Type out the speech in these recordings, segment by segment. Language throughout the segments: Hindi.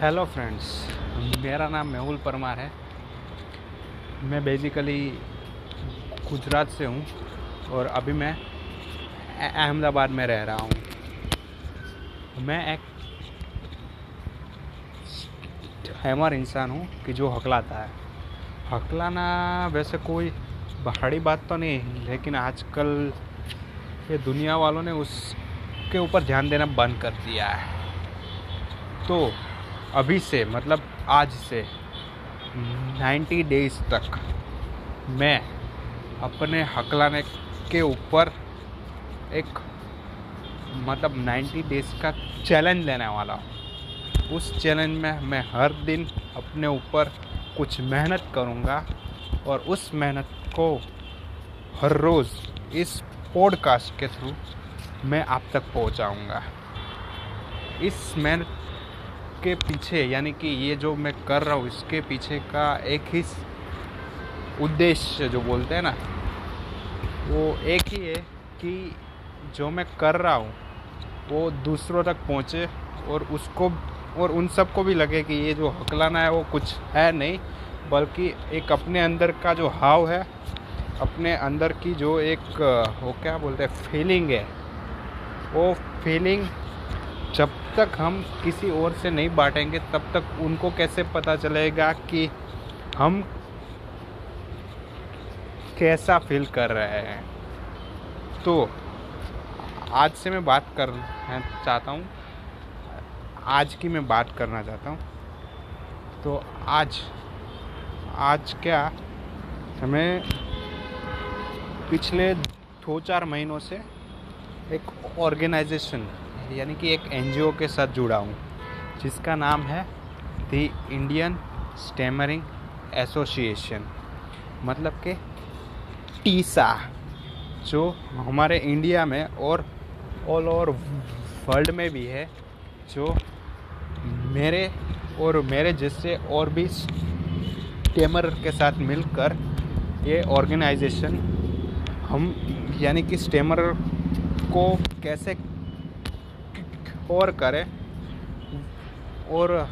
हेलो फ्रेंड्स मेरा नाम मेहुल परमार है। मैं बेसिकली गुजरात से हूँ और अभी मैं अहमदाबाद में रह रहा हूँ। मैं एक हैमर इंसान हूँ कि जो हकलाता है। हकलाना वैसे कोई बड़ी बात तो नहीं, लेकिन आजकल ये दुनिया वालों ने उसके ऊपर ध्यान देना बंद कर दिया है। तो अभी से मतलब आज से 90 डेज़ तक मैं अपने हकलाने के ऊपर एक मतलब 90 डेज़ का चैलेंज लेने वाला हूँ। उस चैलेंज में मैं हर दिन अपने ऊपर कुछ मेहनत करूँगा और उस मेहनत को हर रोज़ इस पॉडकास्ट के थ्रू मैं आप तक पहुँचाऊँगा। इस मेहनत के पीछे, यानी कि ये जो मैं कर रहा हूँ, इसके पीछे का एक ही उद्देश्य जो बोलते हैं ना, वो एक ही है कि जो मैं कर रहा हूँ, वो दूसरों तक पहुँचे और उसको, और उन सबको भी लगे कि ये जो हकलाना है वो कुछ है नहीं, बल्कि एक अपने अंदर का जो हाव है, अपने अंदर की जो एक, वो क्या बोलते हैं फीलिंग है, वो फीलिंग जब तक हम किसी और से नहीं बांटेंगे, तब तक उनको कैसे पता चलेगा कि हम कैसा फील कर रहे हैं? तो आज से मैं बात कर चाहता हूँ, आज की मैं बात करना चाहता हूँ। तो आज आज क्या हमें पिछले दो चार महीनों से एक ऑर्गेनाइजेशन यानी कि एक एनजीओ के साथ जुड़ा हूँ, जिसका नाम है दी इंडियन स्टेमरिंग एसोसिएशन मतलब कि टीसा, जो हमारे इंडिया में और ऑल ओवर वर्ल्ड में भी है, जो मेरे और मेरे जैसे और भी स्टेमर के साथ मिलकर ये ऑर्गेनाइजेशन, हम यानी कि स्टेमर को कैसे और करें। और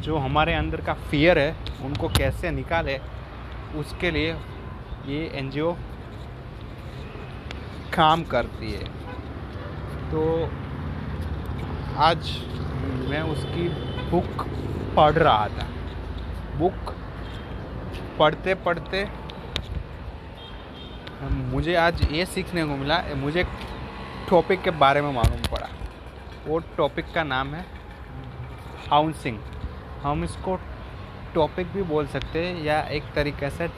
जो हमारे अंदर का फियर है, उनको कैसे निकाले, उसके लिए ये एनजीओ काम करती है। तो आज मैं उसकी बुक पढ़ रहा था। बुक पढ़ते पढ़ते मुझे आज ये सीखने को मिला, मुझे टॉपिक के बारे में मालूम पड़ा। वो टॉपिक का नाम है हाउसिंग। हम इसको टॉपिक भी बोल सकते हैं या एक तरीके से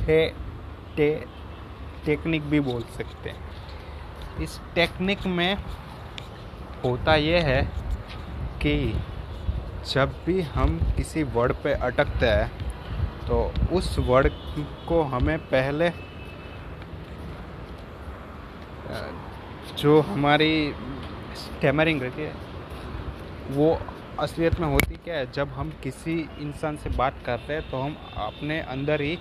टे, टे, टेक्निक भी बोल सकते हैं। इस टेक्निक में होता यह है कि जब भी हम किसी वर्ड पे अटकते हैं तो उस वर्ड को हमें पहले जो हमारी स्टेमरिंग रहती है, वो असलियत में होती क्या है? जब हम किसी इंसान से बात करते हैं तो हम अपने अंदर ही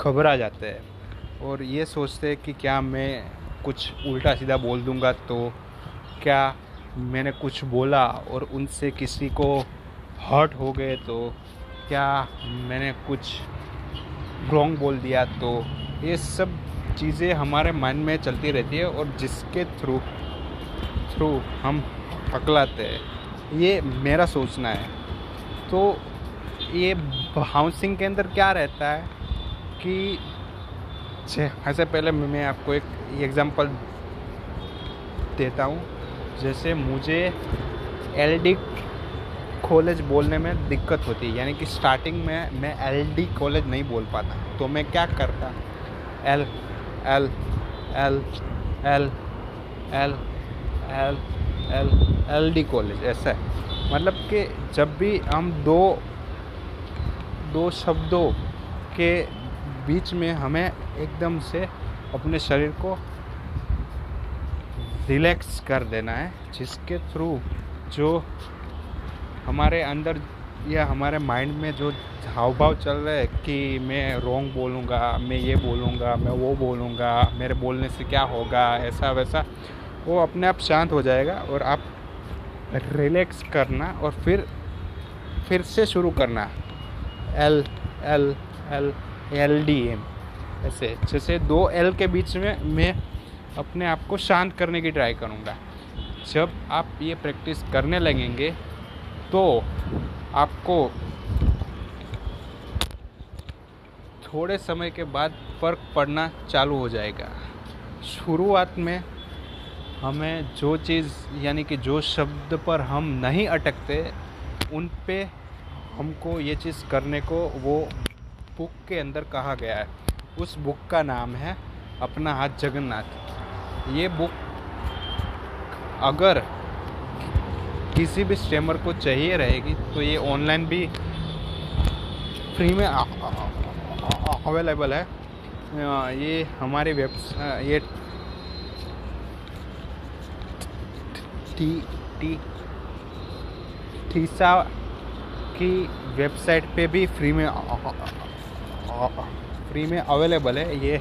घबरा जाते हैं और ये सोचते हैं कि क्या मैं कुछ उल्टा सीधा बोल दूँगा तो क्या मैंने कुछ बोला और उनसे किसी को हर्ट हो गए तो क्या मैंने कुछ रॉन्ग बोल दिया तो ये सब चीज़ें हमारे मन में चलती रहती है और जिसके थ्रू थ्रू हम हकलाते हैं, ये मेरा सोचना है। तो ये हाउसिंग के अंदर क्या रहता है कि ऐसे पहले मैं आपको एक एग्ज़ाम्पल देता हूँ। जैसे मुझे एलडी कॉलेज बोलने में दिक्कत होती है, यानी कि स्टार्टिंग में मैं एलडी कॉलेज नहीं बोल पाता। तो मैं क्या करता L L L L L L L L D college ऐसा है। मतलब कि जब भी हम दो दो शब्दों के बीच में हमें एकदम से अपने शरीर को रिलैक्स कर देना है, जिसके थ्रू जो हमारे अंदर या हमारे माइंड में जो हाव भाव चल रहा है कि मैं रोंग बोलूँगा, मैं ये बोलूँगा, मैं वो बोलूँगा, मेरे बोलने से क्या होगा ऐसा वैसा वो अपने आप शांत हो जाएगा और आप रिलैक्स करना और फिर फिर से शुरू करना। L L L L D M ऐसे। जैसे दो एल के बीच में मैं अपने आप को शांत करने की ट्राई करूँगा। जब आप ये प्रैक्टिस करने लगेंगे तो आपको थोड़े समय के बाद फ़र्क पड़ना चालू हो जाएगा। शुरुआत में हमें जो चीज़, यानी कि जो शब्द पर हम नहीं अटकते, उन पे हमको ये चीज़ करने को वो बुक के अंदर कहा गया है। उस बुक का नाम है अपना हाथ जगन्नाथ। ये बुक अगर किसी भी स्टेमर को चाहिए रहेगी तो ये ऑनलाइन भी फ्री में अवेलेबल है। ये हमारी वेब ये टी टी, टीसा की वेबसाइट पे भी फ्री में फ्री में अवेलेबल है। ये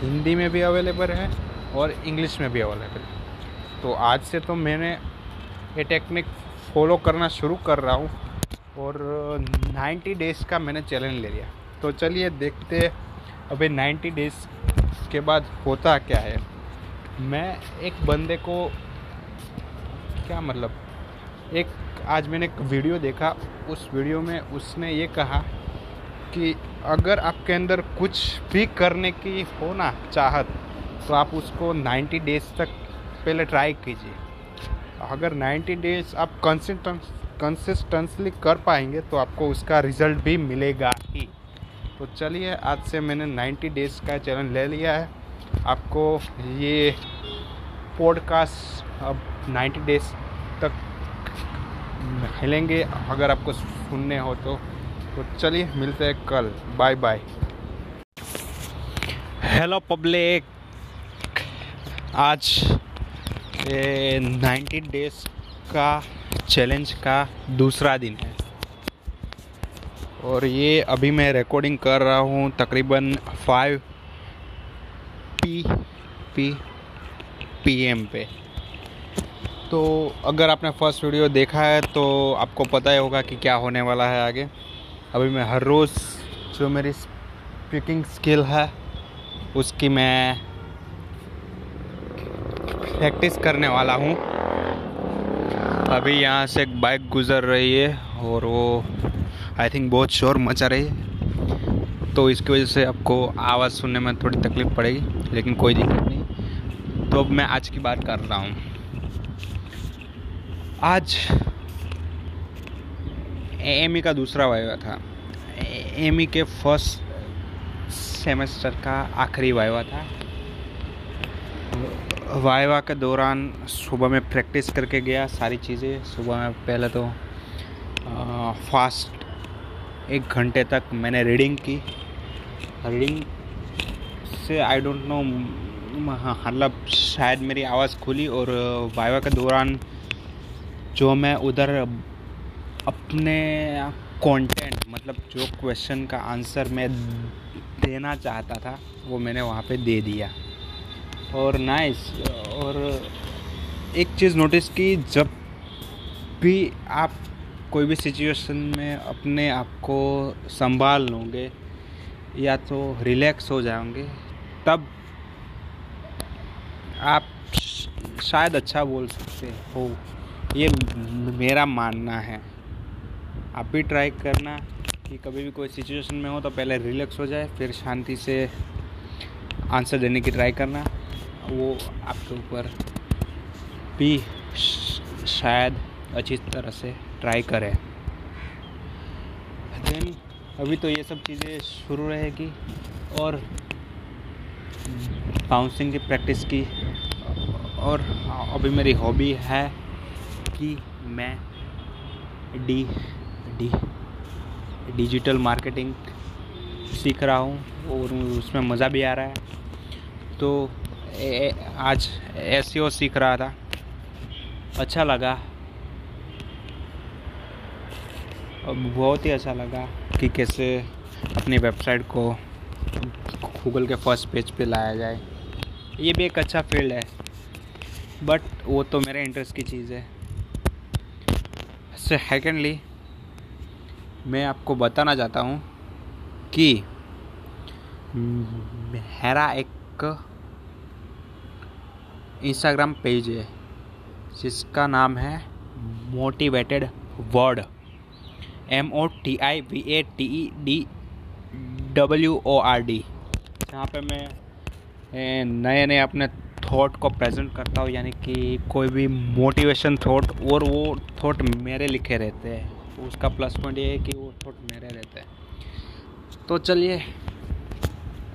हिंदी में भी अवेलेबल है और इंग्लिश में भी अवेलेबल है। तो आज से तो मैंने ये टेक्निक फॉलो करना शुरू कर रहा हूँ। और 90 डेज़ का मैंने चैलेंज ले लिया। तो चलिए देखते अभी 90 डेज़ के बाद होता क्या है। मैं एक बंदे को, क्या मतलब एक, आज मैंने एक वीडियो देखा। उस वीडियो में उसने ये कहा कि अगर आपके अंदर कुछ भी करने की हो ना चाहत तो आप उसको 90 डेज़ तक पहले ट्राई कीजिए। अगर 90 डेज़ आप कंसिस्टेंस कंसिस्टेंसली कर पाएँगे तो आपको उसका रिज़ल्ट भी मिलेगा ही। तो चलिए, आज से मैंने 90 डेज़ का चैलेंज ले लिया है। आपको ये पॉडकास्ट अब 90 डेज़ तक मिलेंगे, अगर आपको सुनने हो तो। तो चलिए, मिलते हैं कल। बाय बाय हेलो पब्लिक आज ये नाइन्टी डेज़ का चैलेंज का दूसरा दिन है। और ये अभी मैं रिकॉर्डिंग कर रहा हूँ तकरीबन five P P P M पे। तो अगर आपने फ़र्स्ट वीडियो देखा है तो आपको पता ही होगा कि क्या होने वाला है आगे। अभी मैं हर रोज़ जो मेरी स्पीकिंग स्किल है, उसकी मैं प्रैक्टिस करने वाला हूँ। अभी यहाँ से एक बाइक गुज़र रही है और वो आई थिंक बहुत शोर मचा रही है। तो इसकी वजह से आपको आवाज़ सुनने में थोड़ी तकलीफ़ पड़ेगी, लेकिन कोई दिक्कत नहीं। तो अब मैं आज की बात कर रहा हूँ। आज एम का दूसरा वायवा था। एम के फ़र्स्ट सेमेस्टर का आखिरी वायवा था। वायवा के दौरान सुबह में प्रैक्टिस करके गया सारी चीज़ें। सुबह में पहले तो आ, फास्ट एक घंटे तक मैंने रीडिंग की। रीडिंग से आई डोंट नो मतलब शायद मेरी आवाज़ खुली और वायवा के दौरान जो मैं उधर अपने कंटेंट मतलब जो क्वेश्चन का आंसर मैं देना चाहता था वो मैंने वहाँ पे दे दिया। और नाइस और एक चीज़ नोटिस की, जब भी आप कोई भी सिचुएशन में अपने आप को संभाल लोगे, या तो रिलैक्स हो जाओगे, तब आप शायद अच्छा बोल सकते हो। ये मेरा मानना है। आप भी ट्राई करना कि कभी भी कोई सिचुएशन में हो तो पहले रिलैक्स हो जाए, फिर शांति से आंसर देने की ट्राई करना। वो आपके ऊपर भी शायद अच्छी तरह से ट्राई करें। देन अभी तो ये सब चीज़ें शुरू रहेगी और बाउंसिंग की प्रैक्टिस की। और अभी मेरी हॉबी है कि मैं डी डी डिजिटल मार्केटिंग सीख रहा हूँ और उसमें मज़ा भी आ रहा है। तो आज एस सीख रहा था। अच्छा लगा। बहुत ही अच्छा लगा कि कैसे अपनी वेबसाइट को गूगल के फ़र्स्ट पेज पे लाया जाए। ये भी एक अच्छा फ़ील्ड है। बट वो तो मेरे इंटरेस्ट की चीज़ है। सेकेंडली मैं आपको बताना चाहता हूँ कि मेरा एक इंस्टाग्राम पेज है, जिसका नाम है motivated word M O T I V A T E D W O R D जहाँ पे मैं नए नए अपने थॉट को प्रेजेंट करता हूँ, यानी कि कोई भी मोटिवेशन थॉट और वो थॉट मेरे लिखे रहते हैं। उसका प्लस पॉइंट ये है कि वो थॉट मेरे रहते हैं। तो चलिए,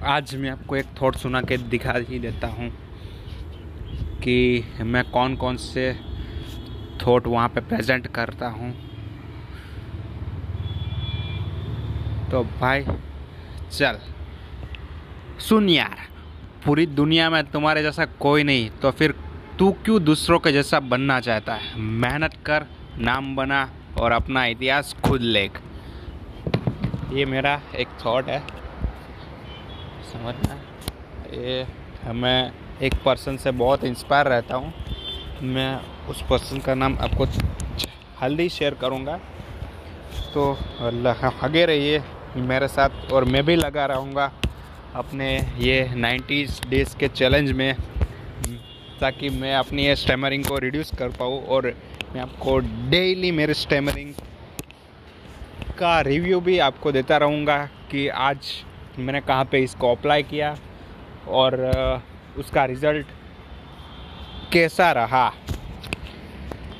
आज मैं आपको एक थॉट सुना के दिखा ही देता हूँ। कि मैं कौन कौन से थॉट वहाँ पे प्रेजेंट करता हूँ। तो भाई, चल। सुन यार, पूरी दुनिया में तुम्हारे जैसा कोई नहीं तो फिर तू क्यों दूसरों के जैसा बनना चाहता है? मेहनत कर, नाम बना और अपना इतिहास खुद लेख। ये मेरा एक थॉट है। समझना? ये मैं एक पर्सन से बहुत इंस्पायर रहता हूँ। मैं उस पर्सन का नाम आपको जल्दी शेयर करूँगा। तो लगे रहिए, मेरे साथ और मैं भी लगा रहूँगा अपने ये 90 डेज़ के चैलेंज में, ताकि मैं अपनी ये स्टेमरिंग को रिड्यूस कर पाऊँ और मैं आपको डेली मेरे स्टेमरिंग का रिव्यू भी आपको देता रहूँगा कि आज मैंने कहाँ पे इसको अप्लाई किया और उसका रिज़ल्ट कैसा रहा?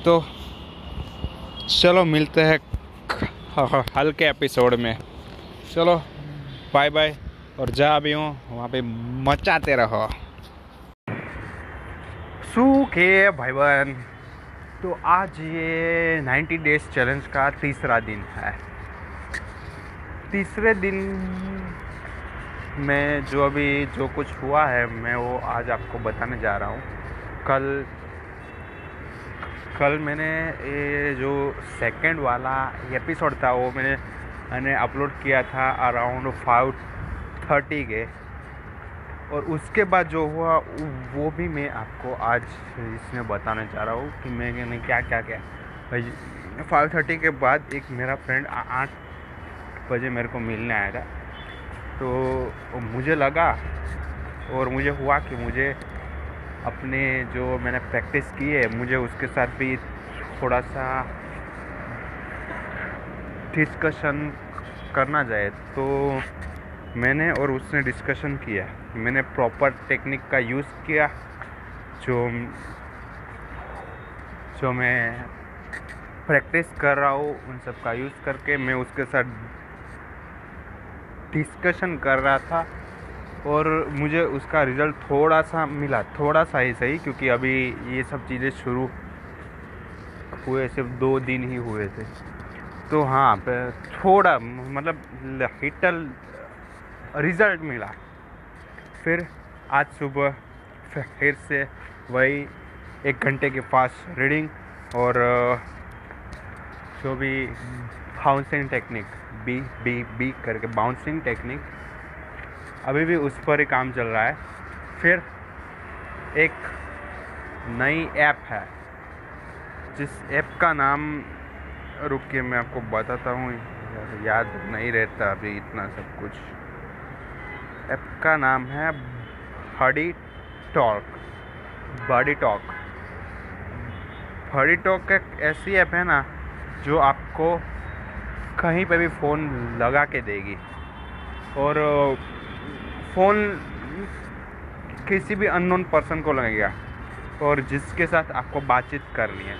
तो चलो मिलते हैं हल्के एपिसोड में। चलो बाय बाय और जहाँ भी हूँ, वहाँ पे मचाते रहो। सूखे भाई बहन तो आज ये 90 डेज़ चैलेंज का तीसरा दिन है। तीसरे दिन में जो अभी जो कुछ हुआ है, मैं वो आज आपको बताने जा रहा हूँ। कल कल मैंने ये जो सेकंड वाला एपिसोड था, वो मैंने मैंने अपलोड किया था अराउंड फाइव थर्टी के। और उसके बाद जो हुआ, वो भी मैं आपको आज इसमें बताने जा रहा हूँ कि मैंने क्या क्या क्या। फाइव थर्टी के बाद एक मेरा फ्रेंड आठ बजे मेरे को मिलने आया था तो मुझे लगा और मुझे हुआ कि मुझे अपने जो मैंने प्रैक्टिस की है, मुझे उसके साथ भी थोड़ा सा डिस्कशन करना चाहिए तो मैंने और उसने डिस्कशन किया। मैंने प्रॉपर टेक्निक का यूज़ किया, जो जो मैं प्रैक्टिस कर रहा हूँ, उन सब का यूज़ करके मैं उसके साथ डिस्कशन कर रहा था और मुझे उसका रिज़ल्ट थोड़ा सा मिला, थोड़ा सा ही सही, क्योंकि अभी ये सब चीज़ें शुरू हुए, सिर्फ़ दो दिन ही हुए थे। तो हाँ थोड़ा मतलब हिटल रिज़ल्ट मिला। फिर आज सुबह फिर से वही एक घंटे के फास्ट रीडिंग और जो भी housing technique B B B करके बाउंसिंग टेक्निक अभी भी उस पर ही काम चल रहा है। फिर एक नई ऐप है, जिस ऐप का नाम रुक के मैं आपको बताता हूँ। याद नहीं रहता अभी इतना सब कुछ। ऐप का नाम है हडी टॉक बडी टॉक हडी टॉक एक ऐसी ऐप है ना, जो आपको कहीं पे भी फ़ोन लगा के देगी। और फ़ोन किसी भी अननोन पर्सन को लगेगा। और जिसके साथ आपको बातचीत करनी है।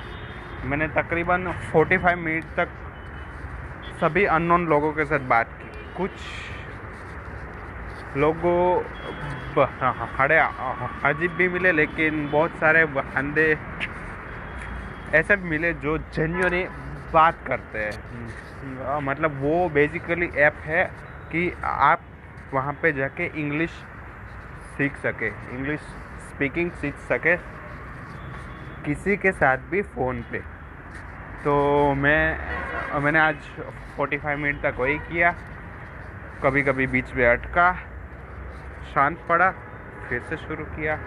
मैंने तकरीबन 45 मिनट तक सभी अननोन लोगों के साथ बात की। कुछ लोगों हड़े अजीब भी मिले, लेकिन बहुत सारे बंदे ऐसे भी मिले जो जेन्यूनली बात करते हैं। मतलब वो बेसिकली ऐप है कि आप वहाँ पे जाके इंग्लिश सीख सके इंग्लिश स्पीकिंग सीख सके किसी के साथ भी फ़ोन पे। तो मैं, मैंने आज 45 मिनट तक वही किया। कभी कभी बीच में अटका, शांत पड़ा, फिर से शुरू किया।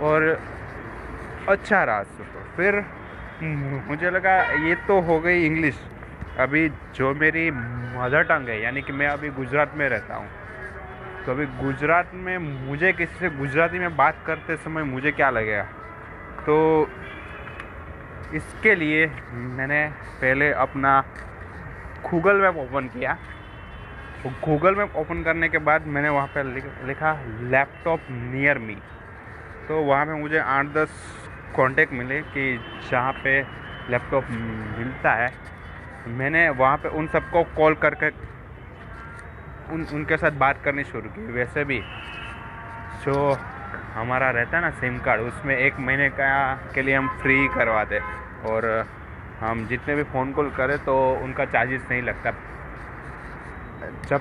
और अच्छा रहा सुबह। फिर मुझे लगा ये तो हो गई इंग्लिश। अभी जो मेरी मदर टंग है, यानी कि मैं अभी गुजरात में रहता हूँ। तो अभी गुजरात में मुझे किसी से गुजराती में बात करते समय मुझे क्या लगेगा? तो इसके लिए मैंने पहले अपना गूगल मैप ओपन किया। गूगल मैप ओपन करने के बाद मैंने वहाँ पर लिखा लैपटॉप नियर मी तो वहाँ पे मुझे आठ दस कॉन्टेक्ट मिले कि जहाँ पे लैपटॉप मिलता है। मैंने वहाँ पे उन सबको कॉल करके, उन, उनके साथ बात करनी शुरू की। वैसे भी जो हमारा रहता है ना सिम कार्ड उसमें एक महीने का के लिए हम फ्री करवाते। और हम जितने भी फ़ोन कॉल करें तो उनका चार्जेस नहीं लगता। जब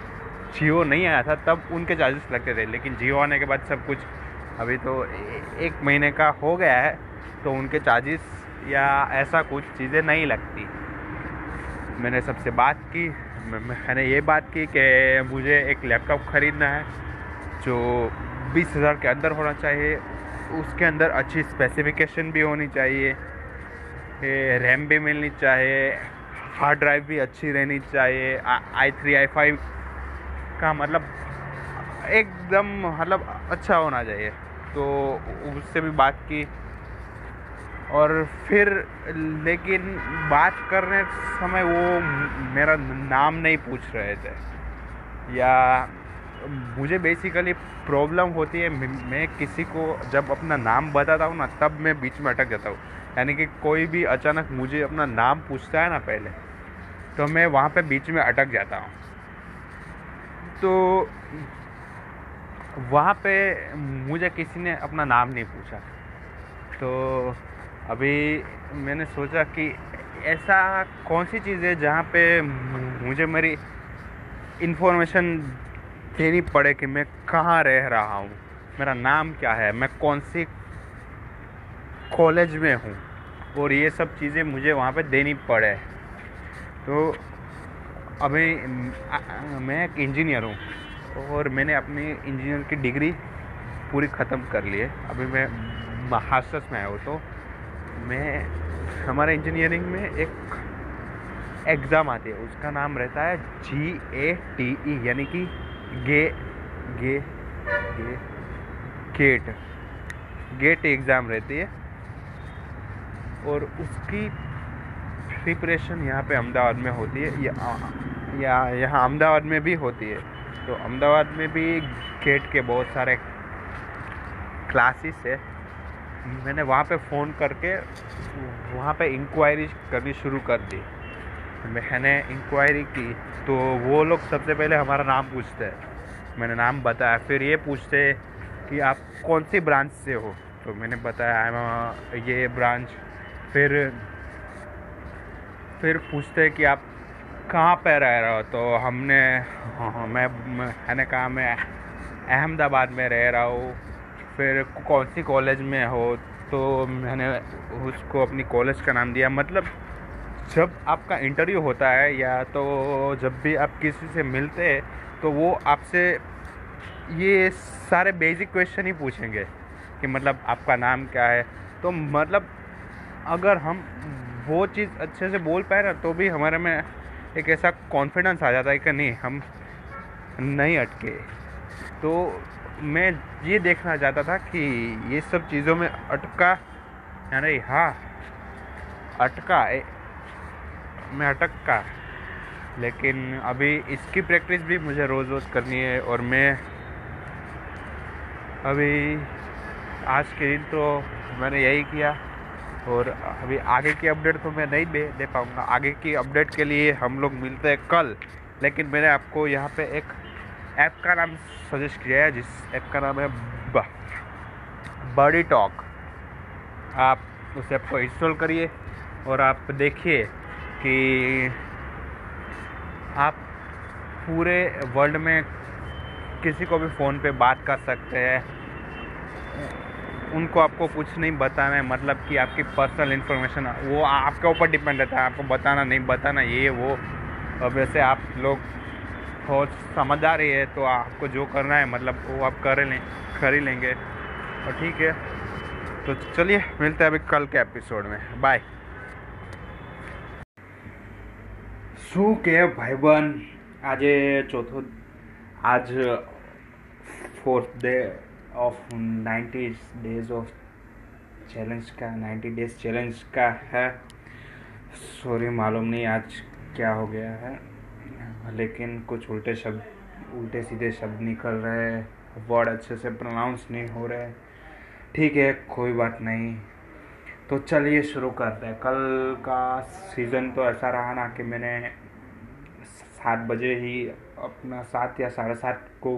जियो नहीं आया था, तब उनके चार्जेस लगते थे। लेकिन जियो आने के बाद सब कुछ अभी तो एक महीने का हो गया है। तो उनके चार्जेस या ऐसा कुछ चीज़ें नहीं लगती। मैंने सबसे बात की मैंने ये बात की कि मुझे एक लैपटॉप ख़रीदना है, जो बीस हज़ार के अंदर होना चाहिए। उसके अंदर अच्छी स्पेसिफिकेशन भी होनी चाहिए रैम भी मिलनी चाहिए हार्ड ड्राइव भी अच्छी रहनी चाहिए आई थ्री आई फाइव का मतलब एकदम मतलब अच्छा होना चाहिए। तो उससे भी बात की। और फिर, लेकिन बात करने समय वो मेरा नाम नहीं पूछ रहे थे। या मुझे बेसिकली प्रॉब्लम होती है मैं किसी को जब अपना नाम बताता हूँ ना, तब मैं बीच में अटक जाता हूँ। यानी कि कोई भी अचानक मुझे अपना नाम पूछता है ना पहले तो मैं वहाँ पे बीच में अटक जाता हूँ। तो वहाँ पे मुझे किसी ने अपना नाम नहीं पूछा। तो अभी मैंने सोचा कि ऐसा कौन सी चीज़ है जहाँ पे मुझे मेरी इन्फॉर्मेशन देनी पड़े कि मैं कहाँ रह रहा हूँ? मेरा नाम क्या है? मैं कौन सी कॉलेज में हूँ? और ये सब चीज़ें मुझे वहाँ पे देनी पड़े। तो अभी मैं एक इंजीनियर हूँ और मैंने अपनी इंजीनियर की डिग्री पूरी ख़त्म कर ली है। अभी मैं मास्टर्स में आया हूँ तो मैं, हमारे इंजीनियरिंग में एक एग्ज़ाम आती है। उसका नाम रहता है जी ए टी ई यानी कि गे गे गे गेट गेट एग्ज़ाम रहती है। और उसकी प्रिपरेशन यहाँ पे अहमदाबाद में होती है। या या, यहाँ अहमदाबाद में भी होती है। तो अहमदाबाद में भी गेट के बहुत सारे क्लासेस है। मैंने वहाँ पे फ़ोन करके वहाँ पे इंक्वायरी करनी शुरू कर दी। मैंने इंक्वायरी की तो वो लोग सबसे पहले हमारा नाम पूछते हैं। मैंने नाम बताया फिर ये पूछते कि आप कौन सी ब्रांच से हो? तो मैंने बताया आई एम ये ब्रांच। फिर फिर पूछते कि आप कहाँ पे रह रहे हो? तो हमने हाँ, मैं मैंने कहा मैं अहमदाबाद में रह रहा हूँ। फिर कौन सी कॉलेज में हो तो मैंने उसको अपनी कॉलेज का नाम दिया। मतलब जब आपका इंटरव्यू होता है या तो जब भी आप किसी से मिलते हैं तो वो आपसे ये सारे बेसिक क्वेश्चन ही पूछेंगे कि मतलब आपका नाम क्या है। तो मतलब अगर हम वो चीज़ अच्छे से बोल पाए ना तो भी हमारे में एक ऐसा कॉन्फिडेंस आ जाता है कि नहीं, हम नहीं अटके। तो मैं ये देखना चाहता था कि ये सब चीज़ों में अटका यानी हाँ अटका ए, मैं अटक। का लेकिन अभी इसकी प्रैक्टिस भी मुझे रोज़ रोज़ करनी है और मैं अभी आज के दिन तो मैंने यही किया और अभी आगे की अपडेट तो मैं नहीं दे दे पाऊँगा। आगे की अपडेट के लिए हम लोग मिलते हैं कल। लेकिन मैंने आपको यहाँ पे एक ऐप का नाम सजेस्ट किया है, जिस ऐप का नाम है बॉडी टॉक। आप उस ऐप को इंस्टॉल करिए और आप देखिए कि आप पूरे वर्ल्ड में किसी को भी फ़ोन पे बात कर सकते हैं। उनको आपको कुछ नहीं बताना है मतलब कि आपकी पर्सनल इन्फॉर्मेशन, वो आपके ऊपर डिपेंड रहता है। आपको बताना, नहीं बताना, ये, वो। अब वैसे आप लोग बहुत समझदार ही है तो आपको जो करना है मतलब वो आप कर लें कर ही लेंगे और ठीक है तो चलिए मिलते हैं अभी कल के एपिसोड में बाय શું કે ભાઈબંધ આજે ચોથો આજ fourth day of ninety days of challenge का नाइन्टी डेज चैलेंज का है सॉरी मालूम नहीं आज क्या हो गया है लेकिन कुछ उल्टे शब्द, उल्टे सीधे शब्द निकल रहे वर्ड अच्छे से प्रोनाउंस नहीं हो रहे। ठीक है, कोई बात नहीं। तो चलिए शुरू करते हैं। कल का सीज़न तो ऐसा रहा ना कि मैंने सात बजे ही अपना सात या साढ़े सात को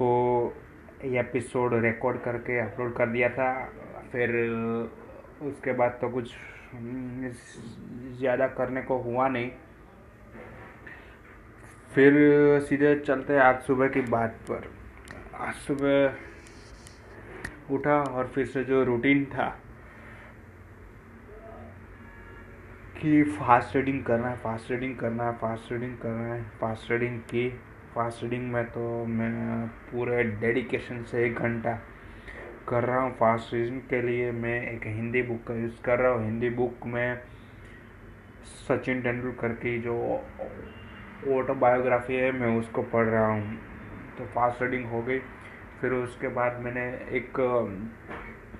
वो एपिसोड रिकॉर्ड करके अपलोड कर दिया था। फिर उसके बाद तो कुछ ज़्यादा करने को हुआ नहीं। फिर सीधे चलते हैं आज सुबह की बात पर। आज सुबह उठा और फिर से जो रूटीन था कि फास्ट रीडिंग करना है फास्ट रीडिंग करना है फास्ट रीडिंग करना है फास्ट रीडिंग की फास्ट रीडिंग में तो मैं पूरे डेडिकेशन से एक घंटा कर रहा हूँ। फास्ट रीडिंग के लिए मैं एक हिंदी बुक का यूज़ कर रहा हूँ। हिंदी बुक में सचिन तेंदुलकर की जो ऑटोबायोग्राफी है, मैं उसको पढ़ रहा हूँ। तो फास्ट रीडिंग हो गई। फिर उसके बाद मैंने एक,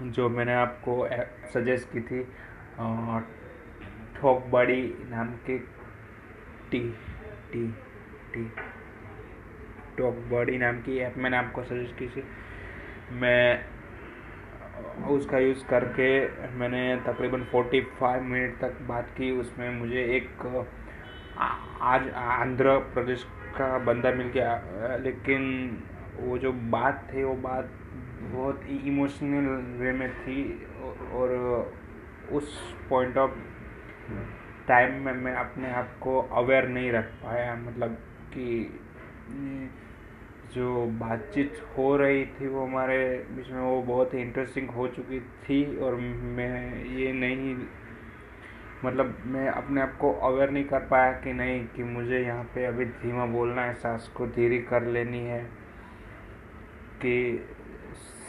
जो मैंने आपको सजेस्ट की थी ठोक बड़ी नाम की T T T talk body नाम की ऐप मैंने आपको सजेस्ट की थी। मैं उसका यूज़ करके मैंने तकरीबन 45 मिनट तक बात की। उसमें मुझे एक आज आंध्र प्रदेश का बंदा मिल गया, लेकिन वो जो बात थी, वो बात बहुत ही इमोशनल वे में थी और उस पॉइंट ऑफ़ टाइम में मैं अपने आप को अवेयर नहीं रख पाया। मतलब कि जो बातचीत हो रही थी वो हमारे बीच में वो बहुत ही इंटरेस्टिंग हो चुकी थी और मैं ये नहीं मतलब मैं अपने आप को अवेयर नहीं कर पाया कि नहीं, कि मुझे यहाँ पे अभी धीमा बोलना है, सांस को धीरे कर लेनी है, कि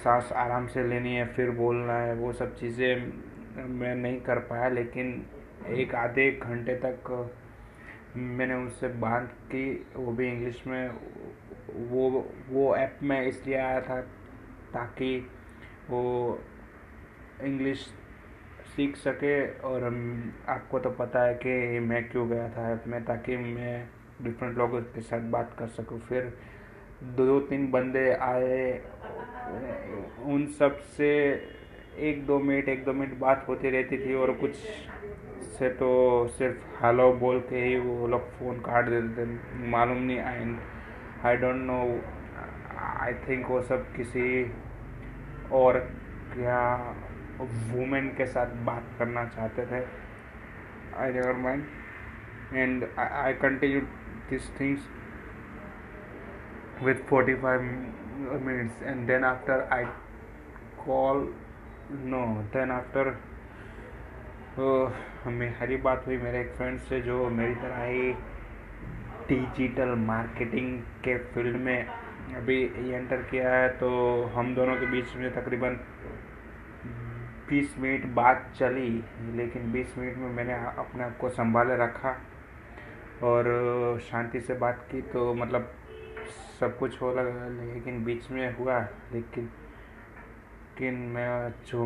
सांस आराम से लेनी है, फिर बोलना है, वो सब चीज़ें मैं नहीं कर पाया, लेकिन एक आधे घंटे तक मैंने उससे बात की, वो भी इंग्लिश में, वो वो ऐप में इसलिए आया था ताकि वो इंग्लिश सीख सके और हम, आपको तो पता है कि मैं क्यों गया था ऐप में, ताकि मैं डिफरेंट लोगों के साथ बात कर सकूँ। फिर दो दो तीन बंदे आए, उन सबसे एक दो मिनट, एक दो मिनट बात होती रहती थी और कुछ से तो सिर्फ़ हेलो बोल के ही वो लोग फ़ोन काट देते थे, मालूम नहीं I I don't know I think वो सब किसी और क्या वुमेन के साथ बात करना चाहते थे। I never mind and I continue this things with 45 minutes. And then after I call no then after uh, मेरी बात हुई मेरे एक फ्रेंड से जो मेरी तरह ही डिजिटल मार्केटिंग के फ़ील्ड में अभी एंटर किया है। तो हम दोनों के बीच में तकरीबन 20 मिनट बात चली, लेकिन 20 मिनट में मैंने अपने आप को संभाले रखा और शांति से बात की तो मतलब सब कुछ हो लगा, लेकिन बीच में हुआ, लेकिन लेकिन मैं जो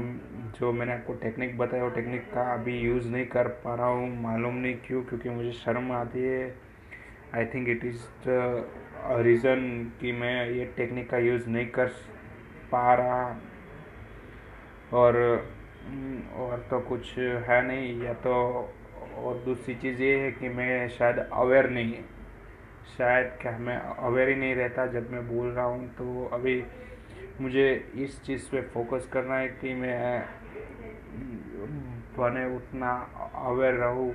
जो मैंने आपको टेक्निक बताया, वो टेक्निक का अभी यूज़ नहीं कर पा रहा हूँ, मालूम नहीं क्यों, क्योंकि मुझे शर्म आती है। I think it is the reason कि मैं ये टेक्निक का यूज़ नहीं कर पा रहा और और तो कुछ है नहीं, या तो और दूसरी चीज़ ये है कि मैं शायद अवेयर नहीं शायद क्या, मैं अवेयर ही नहीं रहता जब मैं बोल रहा हूँ तो अभी मुझे इस चीज़ पे फोकस करना है कि मैं बने उतना अवेयर रहूँ,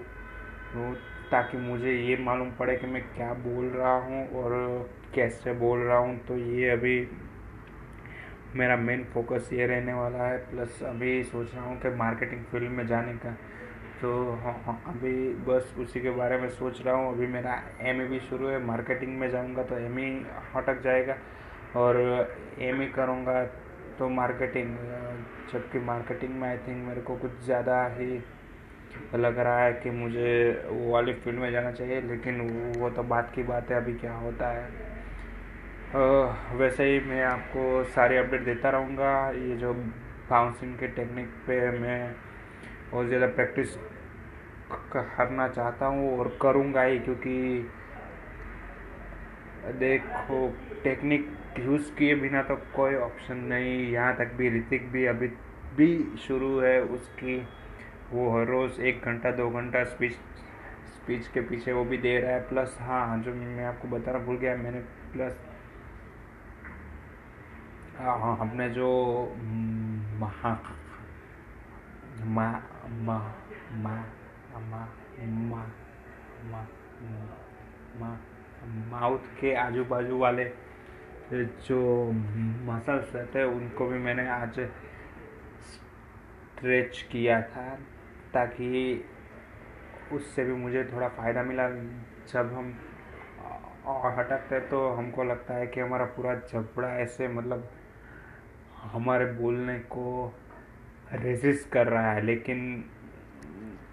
ताकि मुझे ये मालूम पड़े कि मैं क्या बोल रहा हूँ और कैसे बोल रहा हूँ। तो ये अभी मेरा मेन फोकस ये रहने वाला है प्लस अभी सोच रहा हूँ कि मार्केटिंग फ़ील्ड में जाने का। तो हाँ हाँ अभी बस उसी के बारे में सोच रहा हूँ। अभी मेरा एम भी शुरू है मार्केटिंग में जाऊँगा तो एम ई हटक जाएगा। और एम करूँगा तो मार्केटिंग जबकि मार्केटिंग में आई थिंक मेरे को कुछ ज़्यादा ही लग रहा है कि मुझे वो वाली फ़ील्ड में जाना चाहिए। लेकिन वो तो बात की बात है, अभी क्या होता है। वैसे ही मैं आपको सारे अपडेट देता रहूँगा। ये जो बाउंसिंग के टेक्निक पे मैं और ज़्यादा प्रैक्टिस करना चाहता हूँ और करूँगा ही, क्योंकि देखो टेक्निक यूज़ किए बिना तो कोई ऑप्शन नहीं। यहाँ तक भी, ऋतिक भी अभी भी शुरू है, उसकी वो हर रोज़ एक घंटा, दो घंटा स्पीच स्पीच के पीछे वो भी दे रहा है। प्लस हाँ जो मैं आपको बताना भूल गया, मैंने प्लस हाँ हाँ हमने जो महा, मा मा मा मा माउथ के आजू बाजू वाले जो मसल्स हैं, उनको भी मैंने आज स्ट्रेच किया था ताकि उससे भी मुझे थोड़ा फ़ायदा मिला। जब हम हटकते तो हमको लगता है कि हमारा पूरा जबड़ा ऐसे मतलब हमारे बोलने को रेजिस्ट कर रहा है, लेकिन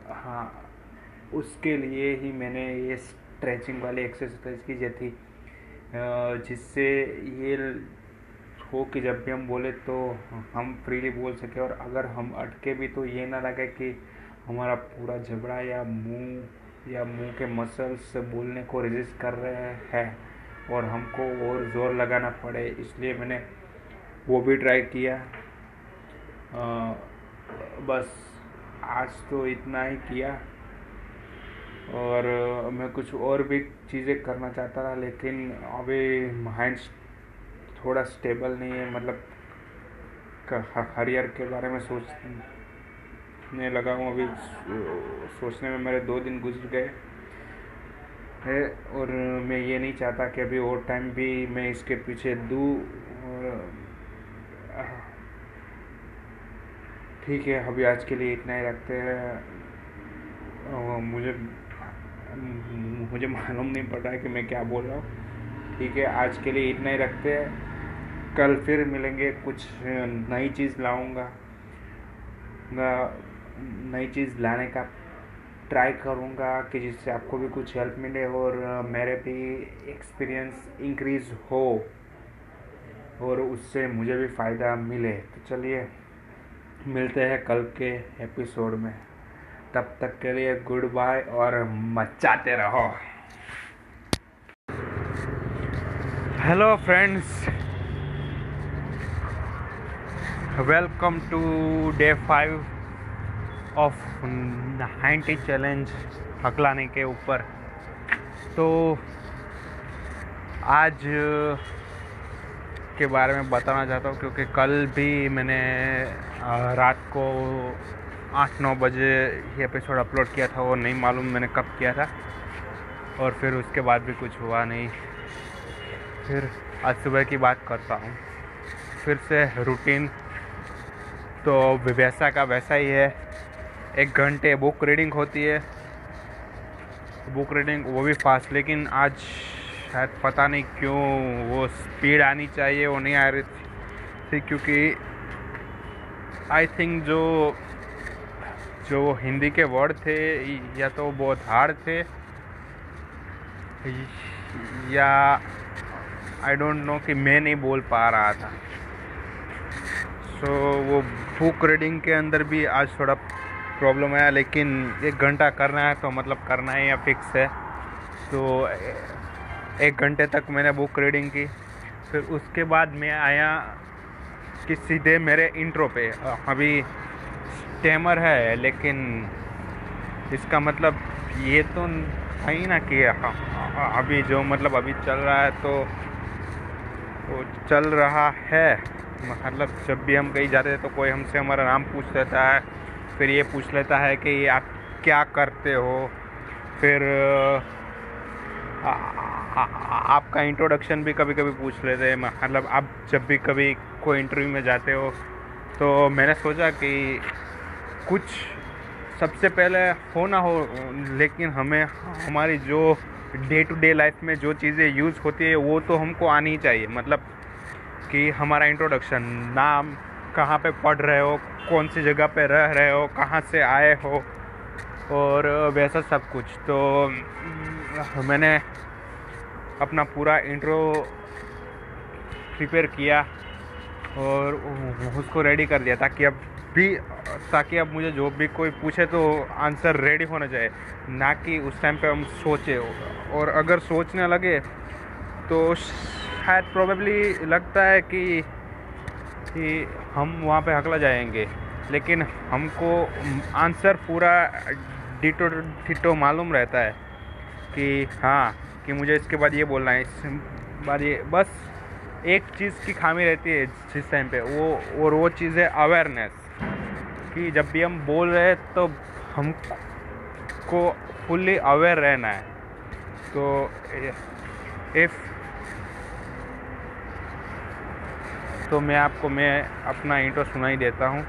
हाँ उसके लिए ही मैंने ये स्ट्रेचिंग वाली एक्सरसाइज की थी जिससे ये हो कि जब भी हम बोले तो हम फ्रीली बोल सके और अगर हम अटके भी तो ये ना लगे कि हमारा पूरा झगड़ा या मुँह या मुँह के मसल्स बोलने को रेजिस्ट कर रहे हैं और हमको और ज़ोर लगाना पड़े, इसलिए मैंने वो भी ट्राई किया। आ, बस आज तो इतना ही किया। और मैं कुछ और भी चीज़ें करना चाहता था लेकिन अभी माइंड थोड़ा स्टेबल नहीं है मतलब हरियर के बारे में सोचने लगा हूँ अभी। सोचने में मेरे दो दिन गुजर गए है और मैं ये नहीं चाहता कि अभी और टाइम भी मैं इसके पीछे दूँ। और ठीक है, अभी आज के लिए इतना ही रखते हैं। मुझे मुझे मालूम नहीं पड़ा है कि मैं क्या बोल रहा हूँ। ठीक है, आज के लिए इतना ही रखते हैं। कल फिर मिलेंगे, कुछ नई चीज़ लाऊँगा। नई चीज़ लाने का ट्राई करूँगा कि जिससे आपको भी कुछ हेल्प मिले और मेरे भी एक्सपीरियंस इंक्रीज़ हो। और उससे मुझे भी फ़ायदा मिले। तो चलिए, मिलते हैं कल के एपिसोड में। तब तक के लिए गुड बाय और मचाते रहो। Hello friends, welcome to day five of ninety challenge हकलाने के ऊपर। तो आज के बारे में बताना चाहता हूँ, क्योंकि कल भी मैंने रात को आठ नौ बजे ये एपिसोड अपलोड किया था, वो नहीं मालूम मैंने कब किया था। और फिर उसके बाद भी कुछ हुआ नहीं। फिर आज सुबह की बात करता हूँ। फिर से रूटीन तो वैसा का वैसा ही है। एक घंटे बुक रीडिंग होती है। बुक रीडिंग वो भी फास्ट लेकिन आज शायद पता नहीं क्यों वो स्पीड आनी चाहिए वो नहीं आ रही थी। क्योंकि आई थिंक जो जो हिंदी के वर्ड थे या तो बहुत हार्ड थे या आई डोंट नो कि मैं नहीं बोल पा रहा था। सो so, वो बुक रीडिंग के अंदर भी आज थोड़ा प्रॉब्लम आया लेकिन एक घंटा करना है तो मतलब करना ही या फिक्स है। तो एक घंटे तक मैंने बुक रीडिंग की। फिर उसके बाद मैं आया कि सीधे मेरे इंट्रो पे। अभी स्टेमर है, लेकिन इसका मतलब ये तो नहीं ना कि अभी जो मतलब अभी चल रहा है तो वो चल रहा है। मतलब जब भी हम कहीं जाते हैं तो कोई हमसे हमारा नाम पूछ लेता है। फिर ये पूछ लेता है कि आप क्या करते हो? फिर आपका इंट्रोडक्शन भी कभी कभी पूछ लेते हैं। मतलब आप जब भी कभी कोई इंटरव्यू में जाते हो तो मैंने सोचा कि कुछ सबसे पहले हो ना हो, लेकिन हमें, हमारी जो डे टू डे लाइफ में जो चीज़ें यूज़ होती है, वो तो हमको आनी ही चाहिए। मतलब कि हमारा इंट्रोडक्शन नाम, कहाँ पे पढ़ रहे हो, कौन सी जगह पे रह रहे हो, कहाँ से आए हो, और वैसा सब कुछ। तो मैंने अपना पूरा इंट्रो प्रिपेयर किया और उसको रेडी कर दिया ताकि अब भी, ताकि अब मुझे जो भी कोई पूछे तो आंसर रेडी होना चाहिए, ना कि उस टाइम पे हम सोचे। और अगर सोचने लगे तो शायद प्रोबेबली लगता है कि कि हम वहाँ पे हकला जाएँगे। लेकिन हमको आंसर पूरा डिटो डिटो मालूम रहता है कि हाँ कि मुझे इसके बाद ये बोलना है, इस बाद ये, बस एक चीज़ की खामी रहती है जिस टाइम पे, वो, और वो चीज़ है अवेयरनेस कि जब भी हम बोल रहे हैं तो हमको फुल्ली अवेयर रहना है। तो इफ़ तो मैं आपको, मैं अपना इंट्रो सुना ही देता हूँ,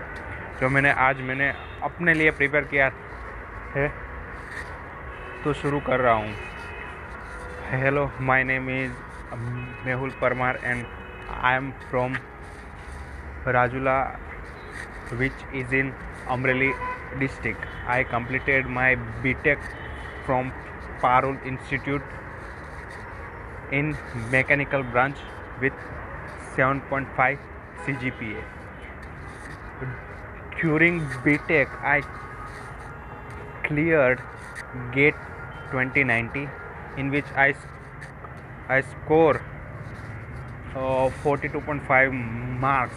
जो मैंने, आज मैंने अपने लिए प्रिपेयर किया है तो शुरू कर रहा हूँ। Hello, my name is um, Mehul Parmar and I am from Rajula which is in Amreli district. I completed my BTech from Parul Institute in mechanical branch with 7.5 CGPA. During BTech I cleared gate 2090 in which I I score uh, 42.5 marks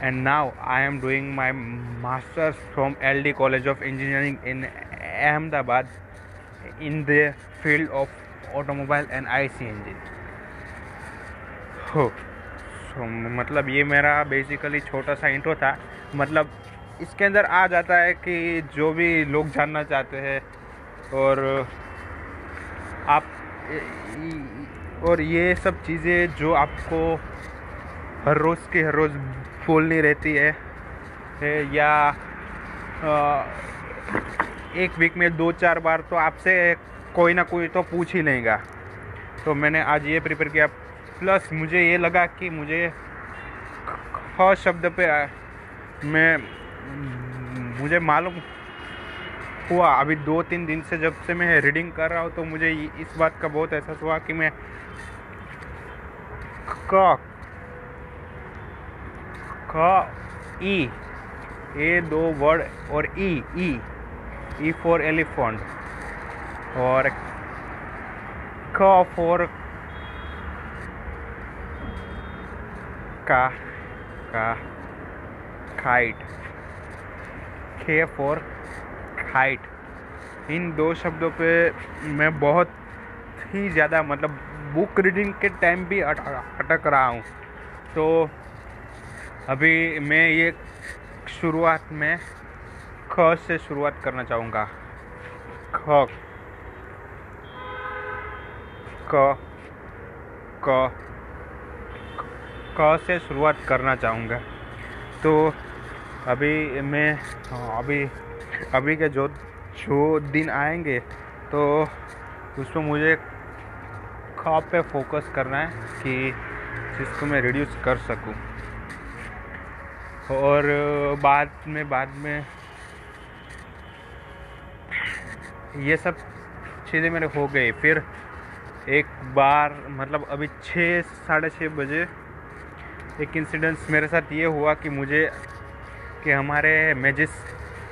and now I am doing my masters from LD College of Engineering in Ahmedabad in the field of automobile and IC engine. हो so, मतलब ये मेरा बेसिकली छोटा सा इंट्रो था मतलब इसके अंदर आ जाता है कि जो भी लोग जानना चाहते हैं और आप, और ये सब चीज़ें जो आपको हर रोज़ की हर रोज़ बोलनी रहती है या एक वीक में दो चार बार तो आपसे कोई ना कोई तो पूछ ही लेगा। तो मैंने आज ये प्रिपेयर किया। प्लस मुझे ये लगा कि मुझे ख शब्द पे, मैं, मुझे मालूम हुआ। अभी दो तीन दिन से जब से मैं रीडिंग कर रहा हूँ तो मुझे इस बात का बहुत एहसास हुआ कि मैं क, ख, ई, ए दो वर्ड और ई ई ई फॉर एलिफेंट और क फॉर का का काइट खे फॉर हाइट इन दो शब्दों पे मैं बहुत ही ज़्यादा मतलब बुक रीडिंग के टाइम भी अटक रहा हूँ। तो अभी मैं ये शुरुआत में ख से शुरुआत करना चाहूँगा। ख क क क से शुरुआत करना चाहूँगा। तो अभी मैं हाँ, अभी अभी के जो जो दिन आएँगे तो उसमें मुझे ख्वाब पे फोकस करना है कि जिसको मैं रिड्यूस कर सकूँ। और बाद में बाद में ये सब चीज़ें मेरे हो गई। फिर एक बार मतलब अभी छः, साढ़े छः बजे एक इंसिडेंस मेरे साथ ये हुआ कि मुझे, कि हमारे मैं जिस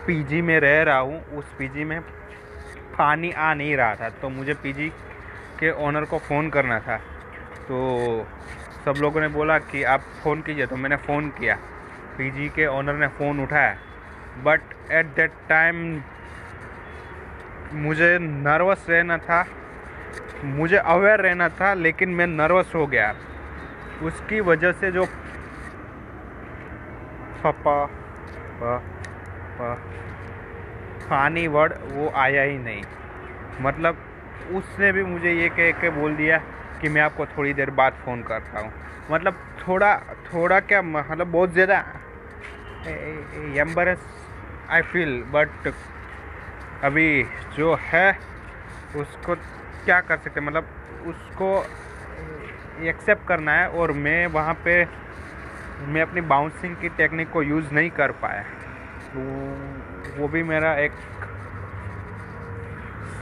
पीजी में रह रहा हूँ, उस पीजी में पानी आ नहीं रहा था तो मुझे पीजी के ओनर को फ़ोन करना था। तो सब लोगों ने बोला कि आप फ़ोन कीजिए तो मैंने फ़ोन किया। पीजी के ओनर ने फ़ोन उठाया। बट एट दैट टाइम मुझे नर्वस रहना था, मुझे अवेयर रहना था, लेकिन मैं नर्वस हो गया। उसकी वजह से जो पापा फानी वर्ड वो आया ही नहीं। मतलब उसने भी मुझे ये कह के बोल दिया कि मैं आपको थोड़ी देर बाद फ़ोन करता हूँ। मतलब थोड़ा थोड़ा क्या मतलब बहुत ज़्यादा एम्बरस आई फील बट अभी जो है उसको क्या कर सकते मतलब उसको एक्सेप्ट करना है और मैं वहाँ पे, मैं अपनी बाउंसिंग की टेक्निक को यूज़ नहीं कर पाया। तो वो भी मेरा एक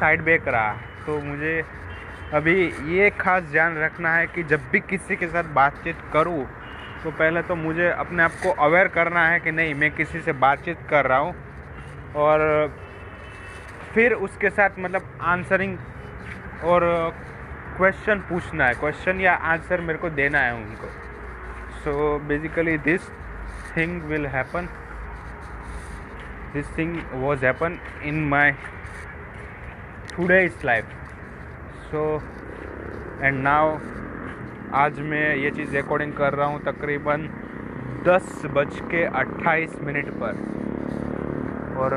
साइड बैक रहा। तो मुझे अभी ये खास ध्यान रखना है कि जब भी किसी के साथ बातचीत करूँ तो पहले तो मुझे अपने आप को अवेयर करना है कि नहीं, मैं किसी से बातचीत कर रहा हूँ। और फिर उसके साथ मतलब आंसरिंग और क्वेश्चन पूछना है। क्वेश्चन या आंसर मेरे को देना है उनको। So basically this thing will happen thing was happen in my today is life so and now आज मैं ये चीज़ रिकॉर्डिंग कर रहा हूँ तकरीबन दस बज के अट्ठाईस मिनट पर। और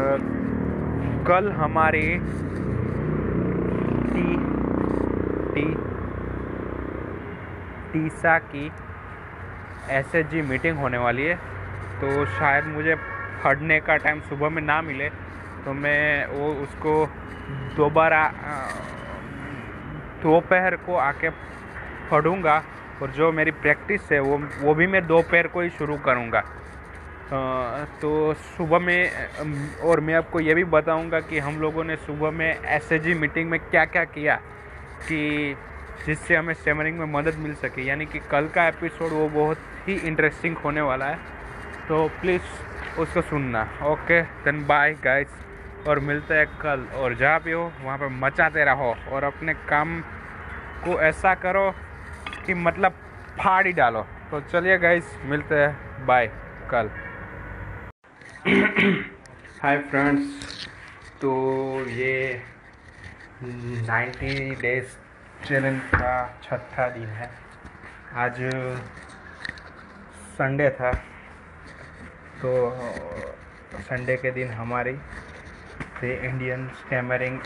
कल हमारी टी टी, टीसा की एस मीटिंग होने वाली है। तो शायद मुझे पढ़ने का टाइम सुबह में ना मिले तो मैं वो उसको दोबारा दोपहर को आके पढ़ूँगा और जो मेरी प्रैक्टिस है वो वो भी मैं दोपहर को ही शुरू करूँगा। तो सुबह में और मैं आपको ये भी बताऊँगा कि हम लोगों ने सुबह में एस मीटिंग में क्या क्या किया कि जिससे हमें स्टेमरिंग में मदद मिल सके। यानी कि कल का एपिसोड वो बहुत ही इंटरेस्टिंग होने वाला है। तो प्लीज़ उसको सुनना। ओके देन बाय गाइस और मिलते हैं कल। और जहाँ भी हो, वहाँ पे मचाते रहो। और अपने काम को ऐसा करो कि मतलब फाड़ डालो। तो चलिए गाइस मिलते हैं। बाय कल। हाय फ्रेंड्स तो ये 90 डेज़ चैलेंज का छठा दिन है। आज संडे था। तो संडे के दिन हमारी द इंडियन स्टैमरिंग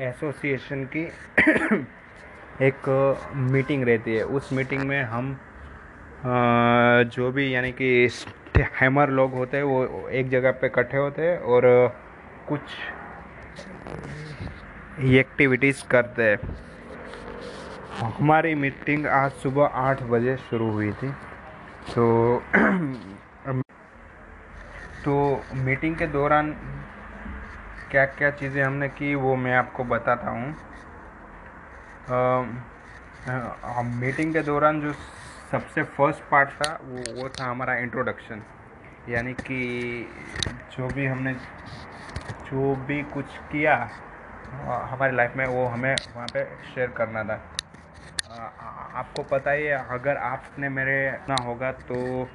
एसोसिएशन की एक मीटिंग रहती है। उस मीटिंग में हम जो भी यानी कि हैमर लोग होते हैं, वो एक जगह पे इकट्ठे होते हैं और कुछ एक्टिविटीज़ करते हैं। हमारी मीटिंग आज सुबह आठ बजे शुरू हुई थी। तो तो मीटिंग के दौरान क्या क्या चीज़ें हमने की वो मैं आपको बताता हूँ। मीटिंग के दौरान जो सबसे फ़र्स्ट पार्ट था, वो वो था हमारा इंट्रोडक्शन यानी कि जो भी हमने, जो भी कुछ किया हमारी लाइफ में वो हमें वहाँ पे शेयर करना था। आपको पता ही है, अगर आपने मेरे ना होगा तो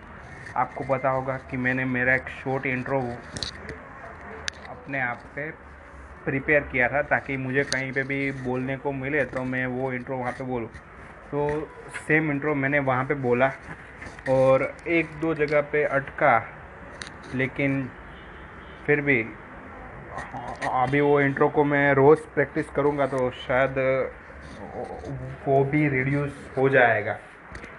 आपको पता होगा कि मैंने मेरा एक शॉर्ट इंट्रो अपने आप पे प्रिपेयर किया था ताकि मुझे कहीं पे भी बोलने को मिले तो मैं वो इंट्रो वहाँ पे बोलूँ। तो सेम इंट्रो मैंने वहाँ पे बोला और एक दो जगह पे अटका, लेकिन फिर भी, अभी वो इंट्रो को मैं रोज़ प्रैक्टिस करूँगा तो शायद वो भी रिड्यूस हो जाएगा।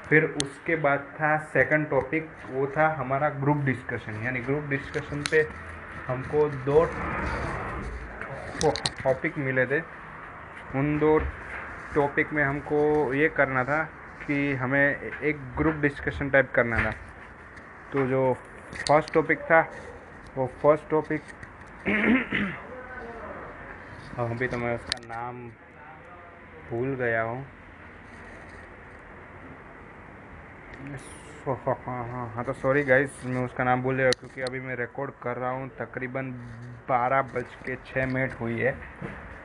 फिर उसके बाद था सेकंड टॉपिक वो था हमारा ग्रुप डिस्कशन यानी ग्रुप डिस्कशन पे हमको दो टॉपिक मिले थे। उन दो टॉपिक में हमको ये करना था कि हमें एक ग्रुप डिस्कशन टाइप करना था। तो जो फ़र्स्ट टॉपिक था, वो फ़र्स्ट टॉपिक अभी तो मैं उसका नाम भूल गया हूँ। हाँ हाँ हाँ तो सॉरी गाइस मैं उसका नाम भूल गया क्योंकि अभी मैं रिकॉर्ड कर रहा हूँ, तकरीबन बारह बज के छः मिनट हुई है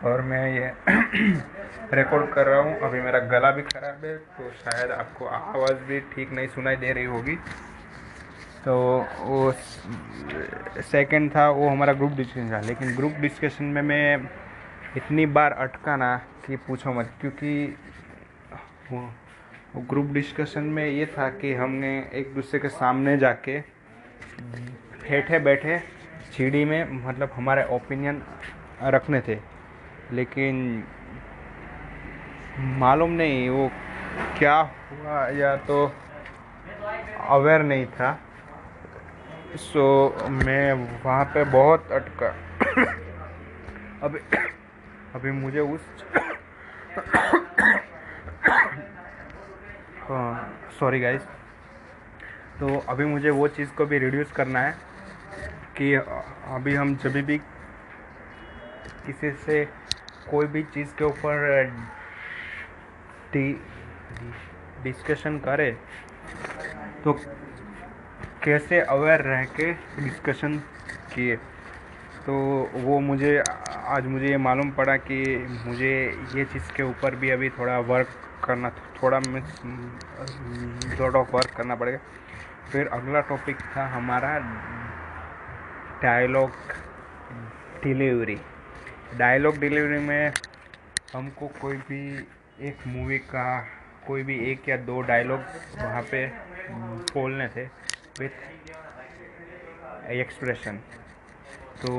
और मैं ये रिकॉर्ड कर रहा हूँ। अभी मेरा गला भी ख़राब है तो शायद आपको आवाज़ भी ठीक नहीं सुनाई दे रही होगी। तो वो सेकंड था, वो हमारा ग्रुप डिस्कशन था, लेकिन ग्रुप डिस्कशन में मैं इतनी बार अटका ना कि पूछो मत, क्योंकि ग्रुप डिस्कशन में ये था कि हमने एक दूसरे के सामने जाके बैठे बैठे सीढ़ी में मतलब हमारे ओपिनियन रखने थे। लेकिन मालूम नहीं वो क्या हुआ, या तो अवेयर नहीं था। सो मैं वहाँ पे बहुत अटका। अभी अभी मुझे उस हाँ सॉरी गाइस तो अभी मुझे वो चीज़ को भी रिड्यूस करना है कि अभी हम जब भी किसी से कोई भी चीज़ के ऊपर डिस्कशन करें तो कैसे अवेयर रह के डिस्कशन किए? तो वो मुझे, आज मुझे ये मालूम पड़ा कि मुझे ये चीज़ के ऊपर भी अभी थोड़ा वर्क करना, थोड़ा लॉट ऑफ़ वर्क करना पड़ेगा। फिर अगला टॉपिक था हमारा डायलॉग डिलीवरी डायलॉग डिलीवरी में हमको कोई भी एक मूवी का, कोई भी एक या दो डायलॉग वहाँ पे बोलने थे विथ एक्सप्रेशन तो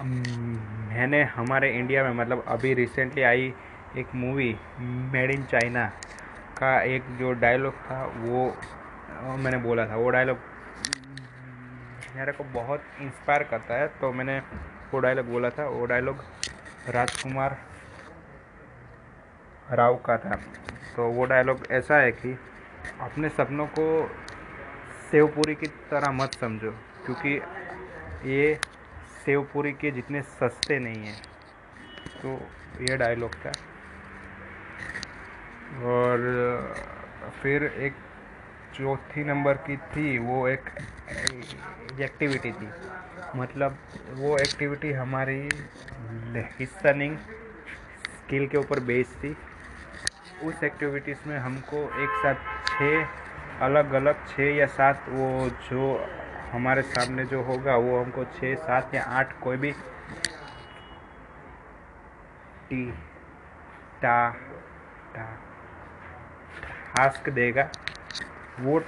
मैंने हमारे इंडिया में मतलब अभी रिसेंटली आई एक मूवी मेड इन चाइना का एक जो डायलॉग था, वो मैंने बोला था। वो डायलॉग मेरे को बहुत इंस्पायर करता है तो मैंने वो डायलॉग बोला था। वो डायलॉग राजकुमार राव का था। तो वो डायलॉग ऐसा है कि, अपने सपनों को सेवपुरी की तरह मत समझो। क्योंकि ये सेवपुरी के जितने सस्ते नहीं हैं तो ये डायलॉग था। और, फिर एक चौथी नंबर की थी, वो एक एक्टिविटी थी। मतलब वो एक्टिविटी हमारी लिसनिंग स्किल के ऊपर बेस्ड थी। उस एक्टिविटीज़ में हमको एक साथ छः अलग अलग छः या सात वो जो हमारे सामने जो होगा, वो हमको छः सात या आठ कोई भी टी, टा टा, टास्क देगा। वो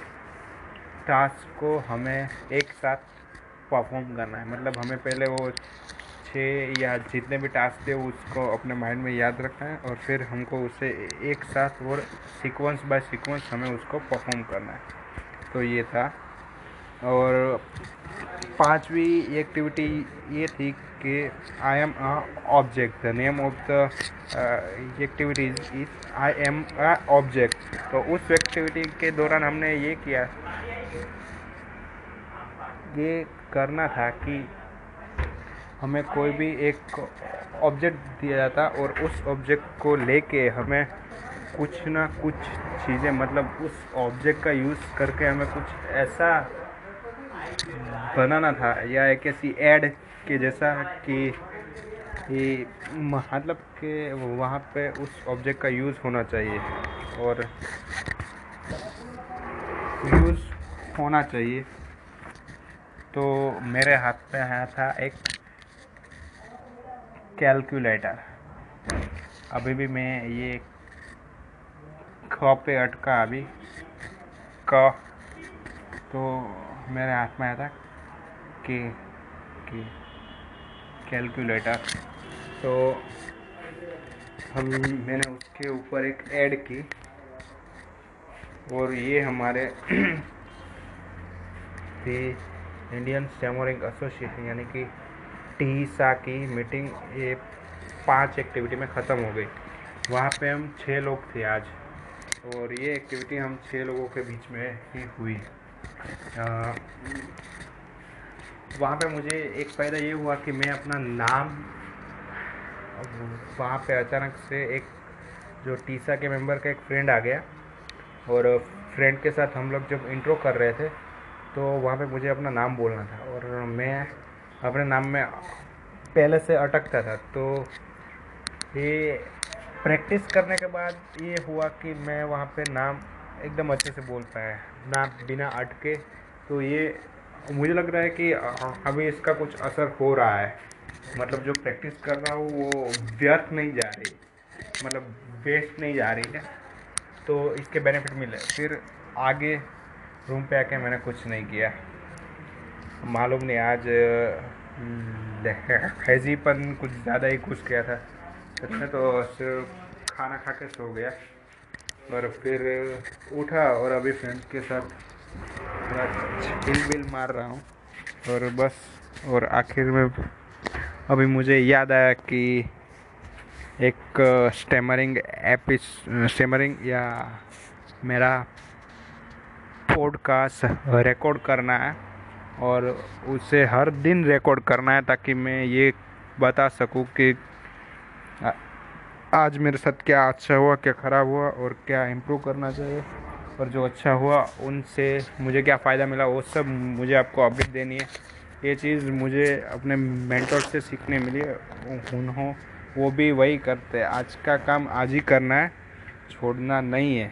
टास्क को हमें एक साथ परफॉर्म करना है। मतलब हमें पहले वो छः या जितने भी टास्क थे उसको अपने माइंड में याद रखना है और फिर हमको उसे एक साथ और सीक्वेंस बाय सीक्वेंस हमें उसको परफॉर्म करना है। तो ये था। और पांचवी एक्टिविटी ये थी कि I am a object the name of the activities is I am a object तो उस एक्टिविटी के दौरान हमने ये किया। ये करना था कि हमें कोई भी एक ऑब्जेक्ट दिया जाता और उस ऑब्जेक्ट को लेके हमें कुछ ना कुछ चीज़ें मतलब उस ऑब्जेक्ट का यूज़ करके हमें कुछ ऐसा बनाना था या एक ऐसी एड के जैसा कि मतलब कि वहाँ पे उस ऑब्जेक्ट का यूज़ होना चाहिए और यूज़ होना चाहिए। तो मेरे हाथ पे आया था एक कैलकुलेटर अभी भी मैं ये ख पे अटका अभी का तो मेरे हाथ में आया था कि कि कैलकुलेटर तो हम, मैंने उसके ऊपर एक ऐड की और ये हमारे इंडियन स्टेमोरिंग एसोसिएशन यानी कि टीसा की मीटिंग ये पाँच एक्टिविटी में ख़त्म हो गई। वहाँ पे हम छः लोग थे आज और ये एक्टिविटी हम छः लोगों के बीच में ही हुई। वहाँ पे मुझे एक फ़ायदा ये हुआ कि मैं अपना नाम, वहाँ पे अचानक से एक जो टीसा के मेंबर का एक फ्रेंड आ गया और फ्रेंड के साथ हम लोग जब इंट्रो कर रहे थे तो वहाँ पे मुझे अपना नाम बोलना था और मैं अपने नाम में पहले से अटकता था। तो ये प्रैक्टिस करने के बाद ये हुआ कि मैं वहाँ पे नाम एकदम अच्छे से बोल पाया। ना, बिना अटके। तो ये मुझे लग रहा है कि अभी इसका कुछ असर हो रहा है। मतलब जो प्रैक्टिस कर रहा हूँ, वो व्यर्थ नहीं जा रही। मतलब वेस्ट नहीं जा रही है। तो इसके बेनिफिट मिले। फिर आगे रूम पे आके मैंने कुछ नहीं किया। मालूम नहीं, आज हैजीपन कुछ ज़्यादा ही घुस गया था। सच तो सिर्फ़ खाना खा के सो गया। और फिर उठा और अभी फ्रेंड्स के साथ चिल बिल मार रहा हूँ। और बस, और आखिर में अभी मुझे याद आया कि एक स्टेमरिंग एपिस स्टेमरिंग या मेरा पॉडकास्ट रिकॉर्ड करना है और उसे हर दिन रिकॉर्ड करना है ताकि मैं ये बता सकूँ कि आज मेरे साथ क्या अच्छा हुआ, क्या ख़राब हुआ और क्या इम्प्रूव करना चाहिए और जो अच्छा हुआ उनसे मुझे क्या फ़ायदा मिला, वो सब मुझे आपको अपडेट देनी है। ये चीज़ मुझे अपने मेंटर से सीखने मिली उन्हों, वो भी वही करते हैं। आज का काम आज ही करना है, छोड़ना नहीं है।